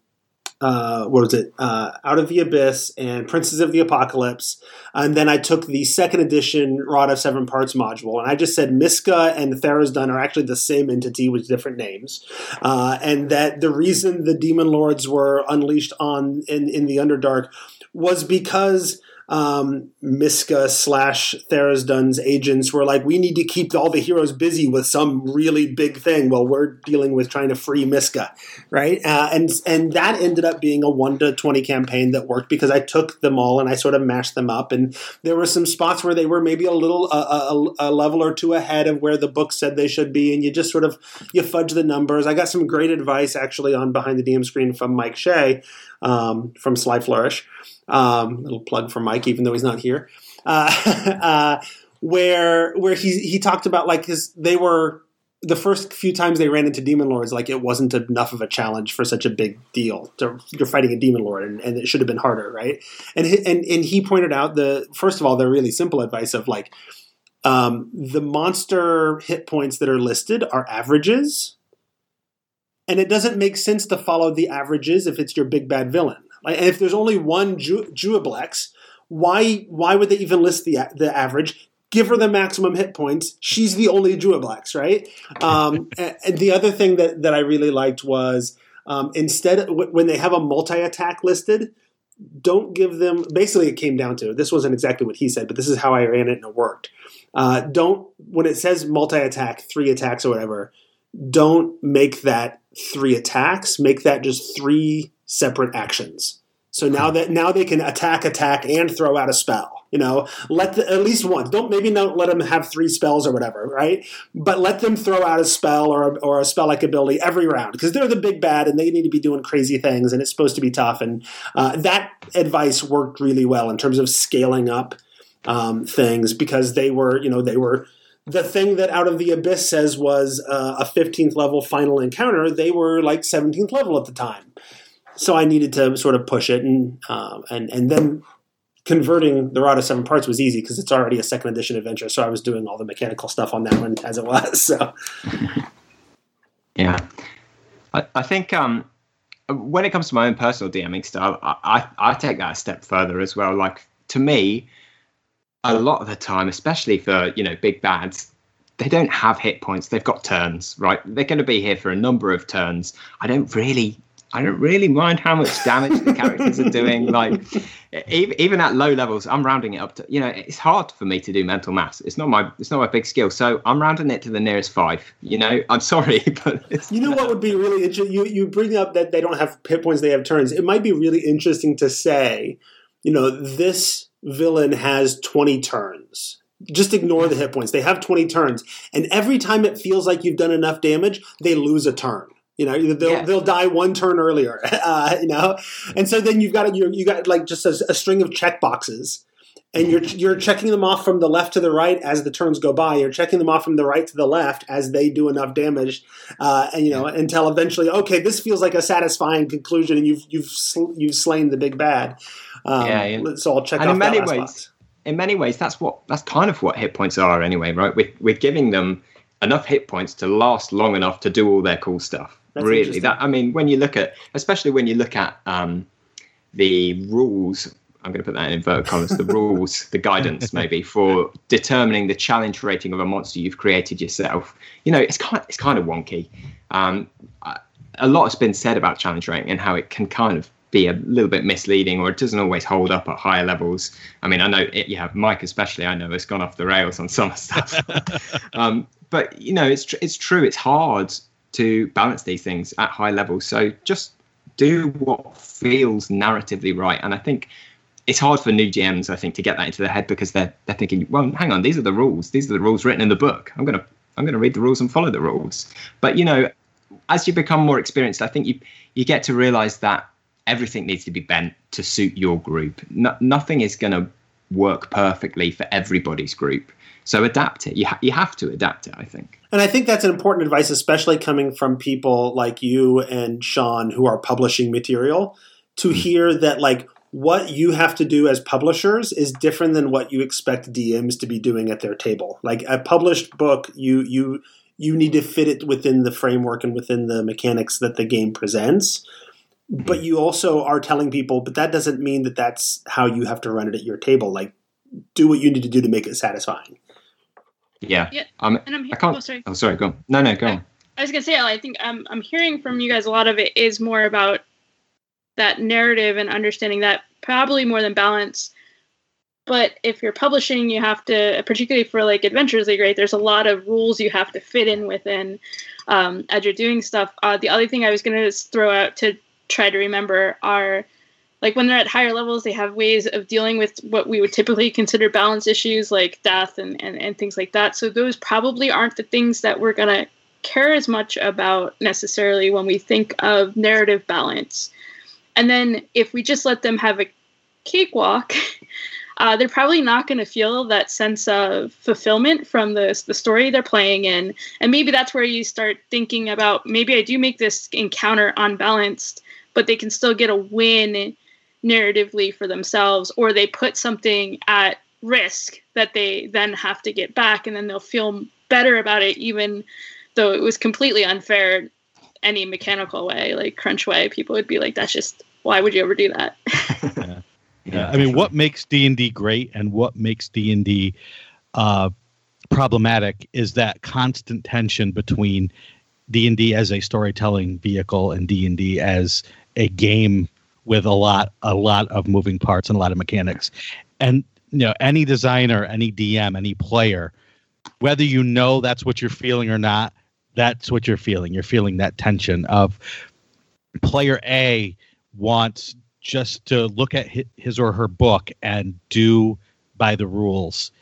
uh, what was it? Uh, Out of the Abyss and Princes of the Apocalypse. And then I took the second edition Rod of Seven Parts module, and I just said Miska and Tharizdun are actually the same entity with different names, uh, and that the reason the demon lords were unleashed on in in the Underdark was because um, Miska slash Tharizdun's agents were like, we need to keep all the heroes busy with some really big thing while we're dealing with trying to free Miska, right? Uh, and and that ended up being a one to twenty campaign that worked because I took them all and I sort of mashed them up, and there were some spots where they were maybe a little a, a, a level or two ahead of where the book said they should be, and you just sort of you fudge the numbers. I got some great advice actually on behind the DM screen from Mike Shea um, from Sly Flourish um, little plug for Mike, even though he's not here. Uh, uh, where where he he talked about like his they were the first few times they ran into demon lords, like it wasn't enough of a challenge for such a big deal. To, you're fighting a demon lord, and, and, it should have been harder, right? And and and he pointed out the first of all, the really simple advice of like um, the monster hit points that are listed are averages, and it doesn't make sense to follow the averages if it's your big bad villain. Like, and if there's only one Ju- Juiblex, why why would they even list the the average? Give her the maximum hit points. She's the only Juiblex, right? Um, and, and, the other thing that that I really liked was um, instead w- when they have a multi attack listed, don't give them. Basically, it came down to this wasn't exactly what he said, but this is how I ran it and it worked. Uh, don't when it says multi attack, three attacks or whatever. Don't make that three attacks, make that just three separate actions. So now that now they can attack, attack, and throw out a spell. You know, let the, at least one. Don't maybe not let them have three spells or whatever, right? But let them throw out a spell or a, or a spell like ability every round because they're the big bad and they need to be doing crazy things and it's supposed to be tough. And uh, that advice worked really well in terms of scaling up um, things because they were, you know, they were the thing that out of the abyss says was uh, a 15th level final encounter. They were like 17th level at the time so I needed to sort of push it, and um, and and then converting the Rod of Seven Parts was easy because it's already a second edition adventure. So I was doing all the mechanical stuff on that one as it was. So yeah, I, I think um, when it comes to my own personal DMing style, I, I I take that a step further as well. Like to me, a lot of the time, especially for you know big bads, they don't have hit points. They've got turns, right? They're going to be here for a number of turns. I don't really I don't really mind how much damage the characters are doing. Like, even at low levels, I'm rounding it up to. You know, it's hard for me to do mental maths. It's not my. It's not my big skill. So I'm rounding it to the nearest five. You know, I'm sorry, but you know what would be really interesting. You you bring up that they don't have hit points; they have turns. It might be really interesting to say, you know, this villain has 20 turns just ignore the hit points. They have 20 turns. And every time it feels like you've done enough damage, they lose a turn. You know, they'll yeah. they'll die one turn earlier. Uh, you know, and so then you've got you you got like just a, a string of check boxes, and you're you're checking them off from the left to the right as the turns go by. You're checking them off from the right to the left as they do enough damage, uh, and you know until eventually, okay, this feels like a satisfying conclusion, and you've you've sl- you've slain the big bad. Um, yeah, yeah. So I'll check. And in many ways, box. in many ways, that's what that's kind of what hit points are anyway, right? We're we're giving them enough hit points to last long enough to do all their cool stuff. That's really, that I mean, when you look at, especially when you look at um, the rules. I'm going to put that in inverted commas. The rules, the guidance, maybe for determining the challenge rating of a monster you've created yourself. You know, it's kind, it's kind of wonky. Um, a lot has been said about challenge rating and how it can kind of be a little bit misleading or it doesn't always hold up at higher levels. I mean, I know it, yeah, Mike especially, I know has gone off the rails on some stuff. um, but you know, it's tr- it's true. It's hard to balance these things at high levels. So just do what feels narratively right. And I think it's hard for new GMs, I think, to get that into their head because they're they're thinking, well, hang on, these are the rules. These are the rules written in the book. I'm gonna I'm gonna read the rules and follow the rules. But you know, as you become more experienced, I think you you get to realize that everything needs to be bent to suit your group. No, nothing is to work perfectly for everybody's group. So adapt it. You, ha- you have to adapt it, I think. And I think that's an important advice, especially coming from people like you and Shawn who are publishing material, to mm-hmm. hear that, like, what you have to do as publishers is different than what you expect DMs to be doing at their table. Like a published book, you you you need to fit it within the framework and within the mechanics that the game presents. But hmm. you also are telling people, but that doesn't mean that that's how you have to run it at your table. Like, do what you need to do to make it satisfying. Yeah. Yeah. Um, and I'm I can't. Oh, sorry. Oh, sorry. Go. On. No, no, go I, on. I was gonna say, I think I'm I'm hearing from you guys a lot of it is more about that narrative and understanding that probably more than balance. But if you're publishing, you have to, particularly for like Adventures League, right? There's a lot of rules you have to fit in within um, as you're doing stuff. Uh, the other thing I was gonna throw out to try to remember are like when they're at higher levels they have ways of dealing with what we would typically consider balance issues like death and, and, and things like that. So those probably aren't the things that we're going to care as much about necessarily when we think of narrative balance. And then if we just let them have a cakewalk uh, they're probably not going to feel that sense of fulfillment from the, the story they're playing in. And maybe that's where you start thinking about maybe i do make this encounter unbalanced but they can still get a win narratively for themselves or they put something at risk that they then have to get back and then they'll feel better about it even though it was completely unfair any mechanical way like crunch way people would be like that's just why would you ever do that yeah. yeah. i mean what makes d&d great and what makes d&d uh, problematic is that constant tension between d&d as a storytelling vehicle and d&d as a game with a lot a lot of moving parts and a lot of mechanics and you know any designer any dm any player whether you know that's what you're feeling or not that's what you're feeling. You're feeling that tension of player A wants just to look at his or her book and do by the rules.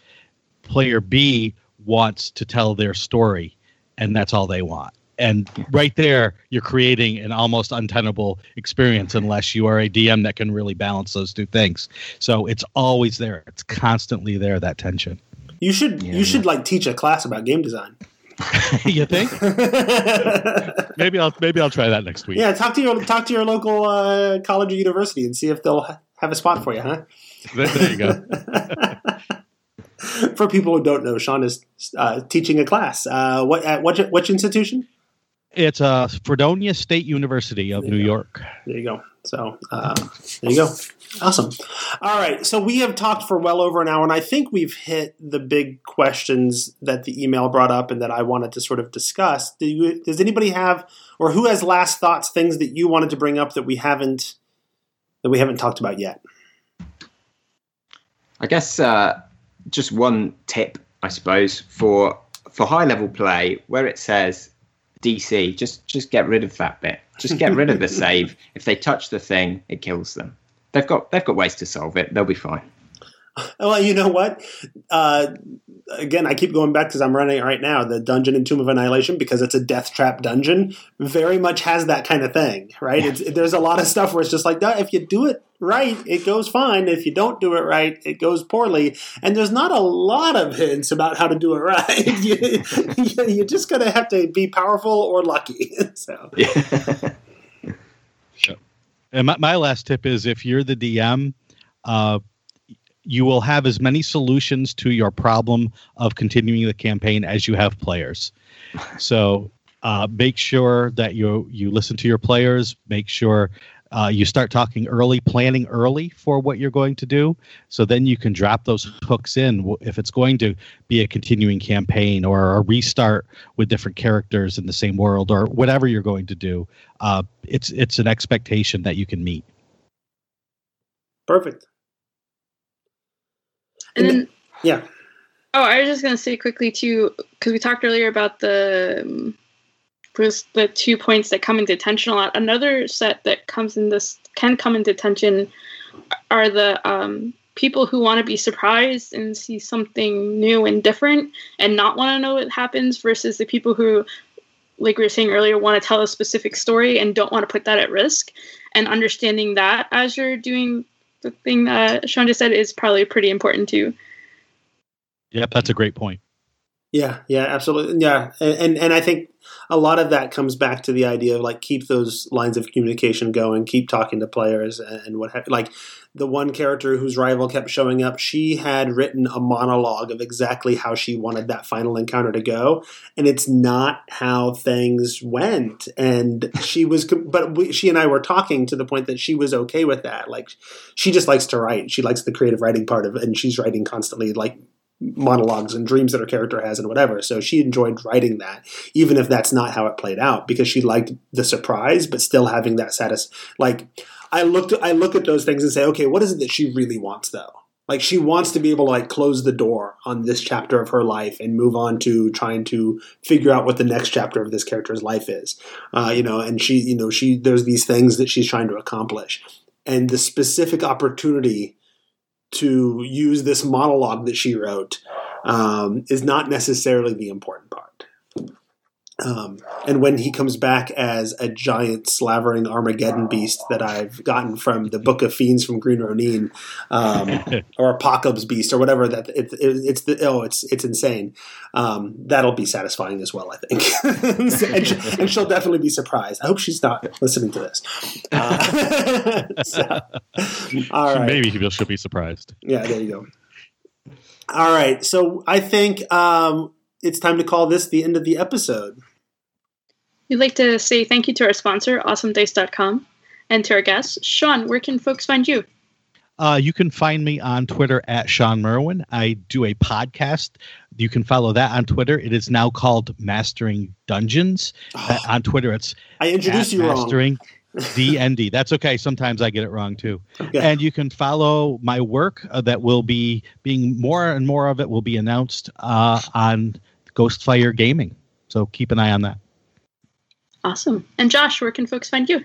Player B wants to tell their story, and that's all they want. And right there, you're creating an almost untenable experience unless you are a DM that can really balance those two things. So it's always there. It's constantly there. That tension. You should yeah, you should like teach a class about game design. you think? maybe I'll maybe I'll try that next week. Yeah, talk to your talk to your local uh, college or university and see if they'll have a spot for you, huh? There, there you go. for people who don't know, Shawn is uh, teaching a class. Uh, what at which, which institution? It's uh, Fredonia State University of New go. York. There you go. So uh, there you go. Awesome. All right. So we have talked for well over an hour, and I think we've hit the big questions that the email brought up and that I wanted to sort of discuss. Do you, does anybody have, or who has last thoughts, things that you wanted to bring up that we haven't that we haven't talked about yet? I guess uh, just one tip, I suppose, for for high level play, where it says DC, just just get rid of that bit. Just get rid of the save. If they touch the thing, it kills them. They've got they've got ways to solve it. They'll be fine. Well, you know what? Uh, again, I keep going back because I'm running it right now. The dungeon in Tomb of Annihilation, because it's a death trap dungeon, very much has that kind of thing, right? Yeah. there's a lot of stuff where it's just like, if you do it right, it goes fine. If you don't do it right, it goes poorly. And there's not a lot of hints about how to do it right. you, you're just going to have to be powerful or lucky. so. Yeah. sure. And my, my last tip is if you're the DM, uh, you will have as many solutions to your problem of continuing the campaign as you have players. So uh, make sure that you you listen to your players. Make sure uh, you start talking early, planning early for what you're going to do. So then you can drop those hooks in if it's going to be a continuing campaign or a restart with different characters in the same world or whatever you're going to do. Uh, it's it's an expectation that you can meet. Perfect. And then, yeah. Oh, I was just gonna say quickly too, because we talked earlier about the um, the two points that come into tension a lot. Another set that comes in this can come into tension are the um, people who want to be surprised and see something new and different and not want to know what happens versus the people who like we were saying earlier want to tell a specific story and don't want to put that at risk and understanding that as you're doing the thing that Shawn just said is probably pretty important too. Yep, that's a great point. Yeah, yeah, absolutely. Yeah, and, and, and I think a lot of that comes back to the idea of like keep those lines of communication going, keep talking to players, and, what have, like the one character whose rival kept showing up. She had written a monologue of exactly how she wanted that final encounter to go, and it's not how things went. And she was, but we, she and I were talking to the point that she was okay with that. Like she just likes to write. She likes the creative writing part of it, and she's writing constantly, like monologues and dreams that her character has and whatever. So she enjoyed writing that, even if that's not how it played out, because she liked the surprise, but still having that satis. Like I looked, I look at those things and say, okay, what is it that she really wants though? Like she wants to be able to like close the door on this chapter of her life and move on to trying to figure out what the next chapter of this character's life is. Uh, you know, and she, you know, she there's these things that she's trying to accomplish, and the specific opportunity to use this monologue that she wrote um, is not necessarily the important part. Um, and when he comes back as a giant slavering Armageddon beast that I've gotten from the Book of Fiends from Green Ronin, um, or Apocalypse Beast, or whatever that it, it, it's the oh it's it's insane. Um, that'll be satisfying as well, I think, and, she, and, she'll definitely be surprised. I hope she's not listening to this. Uh, so, all right, maybe she'll be surprised. Yeah, there you go. All right, so I think um, it's time to call this the end of the episode. We'd like to say thank you to our sponsor, awesomedice.com, and to our guests. Shawn, where can folks find you? Uh, you can find me on Twitter at Shawn Merwin. I do a podcast. You can follow that on Twitter. It is now called Mastering Dungeons. Oh, uh, on Twitter, it's I introduced you Mastering DND. That's okay. Sometimes I get it wrong too. Okay. And you can follow my work uh, that will be being more and more of it will be announced uh, on Ghostfire Gaming. So keep an eye on that. Awesome. And Josh, where can folks find you?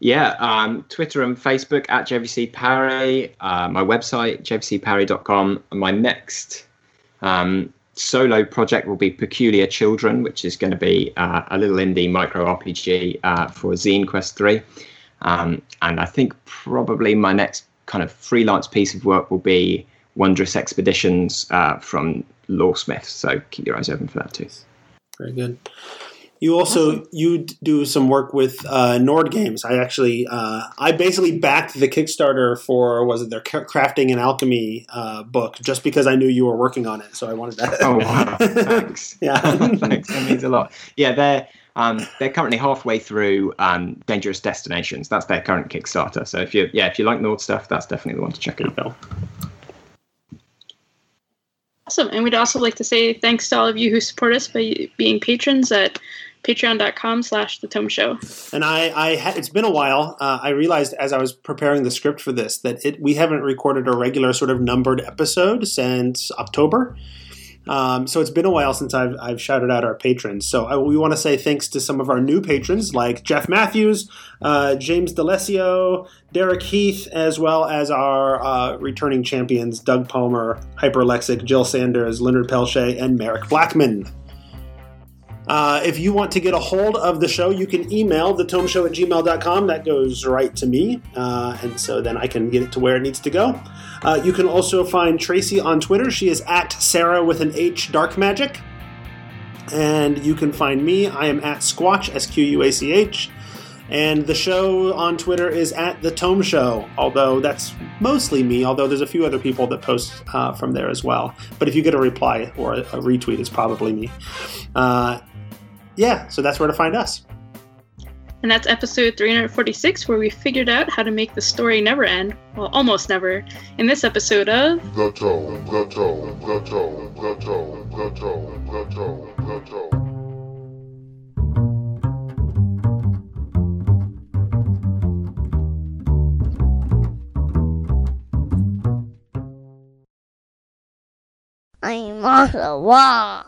Yeah, um, Twitter and Facebook at JVC Parry, uh, my website, jvcparry.com. And my next um, solo project will be Peculiar Children, which is going to be uh, a little indie micro RPG uh, for Zine Quest 3. Um, and I think probably my next kind of freelance piece of work will be Wondrous Expeditions uh, from Lawsmith. So keep your eyes open for that too. Very good. You also awesome. you do some work with uh, Nord Games. I actually uh, I basically backed the Kickstarter for was it their crafting and alchemy uh, book just because I knew you were working on it. So I wanted that. Oh wow! Thanks. yeah, thanks. That means a lot. Yeah, they're um, they're currently halfway through um, Dangerous Destinations. That's their current Kickstarter. So if you yeah if you like Nord stuff, that's definitely the one to check out. Awesome. And we'd also like to say thanks to all of you who support us by being patrons at patreon.com slash the tome show and i i ha- it's been a while uh, i realized as i was preparing the script for this that it we haven't recorded a regular sort of numbered episode since october um, so it's been a while since I've, I've shouted out our patrons. So I, we want to say thanks to some of our new patrons like Jeff Matthews, uh, James D'Alessio, Derek Heath, as well as our uh, returning champions Doug Palmer, Hyperlexic, Jill Sanders, Leonard Pelche, and Merrick Blackman. Uh, if you want to get a hold of the show, you can email thetomeshow at gmail.com. That goes right to me. Uh, and so then I can get it to where it needs to go. Uh, you can also find Tracy on Twitter. She is at Sarah with an H Dark Magic. And you can find me. I am at Squatch, S Q U A C H. And the show on Twitter is at The Tome Show, although that's mostly me, although there's a few other people that post uh, from there as well. But if you get a reply or a, retweet, it's probably me. Uh, yeah, so that's where to find us. And that's episode 346, where we figured out how to make the story never end. Well, almost never. In this episode of. I'm on the wall.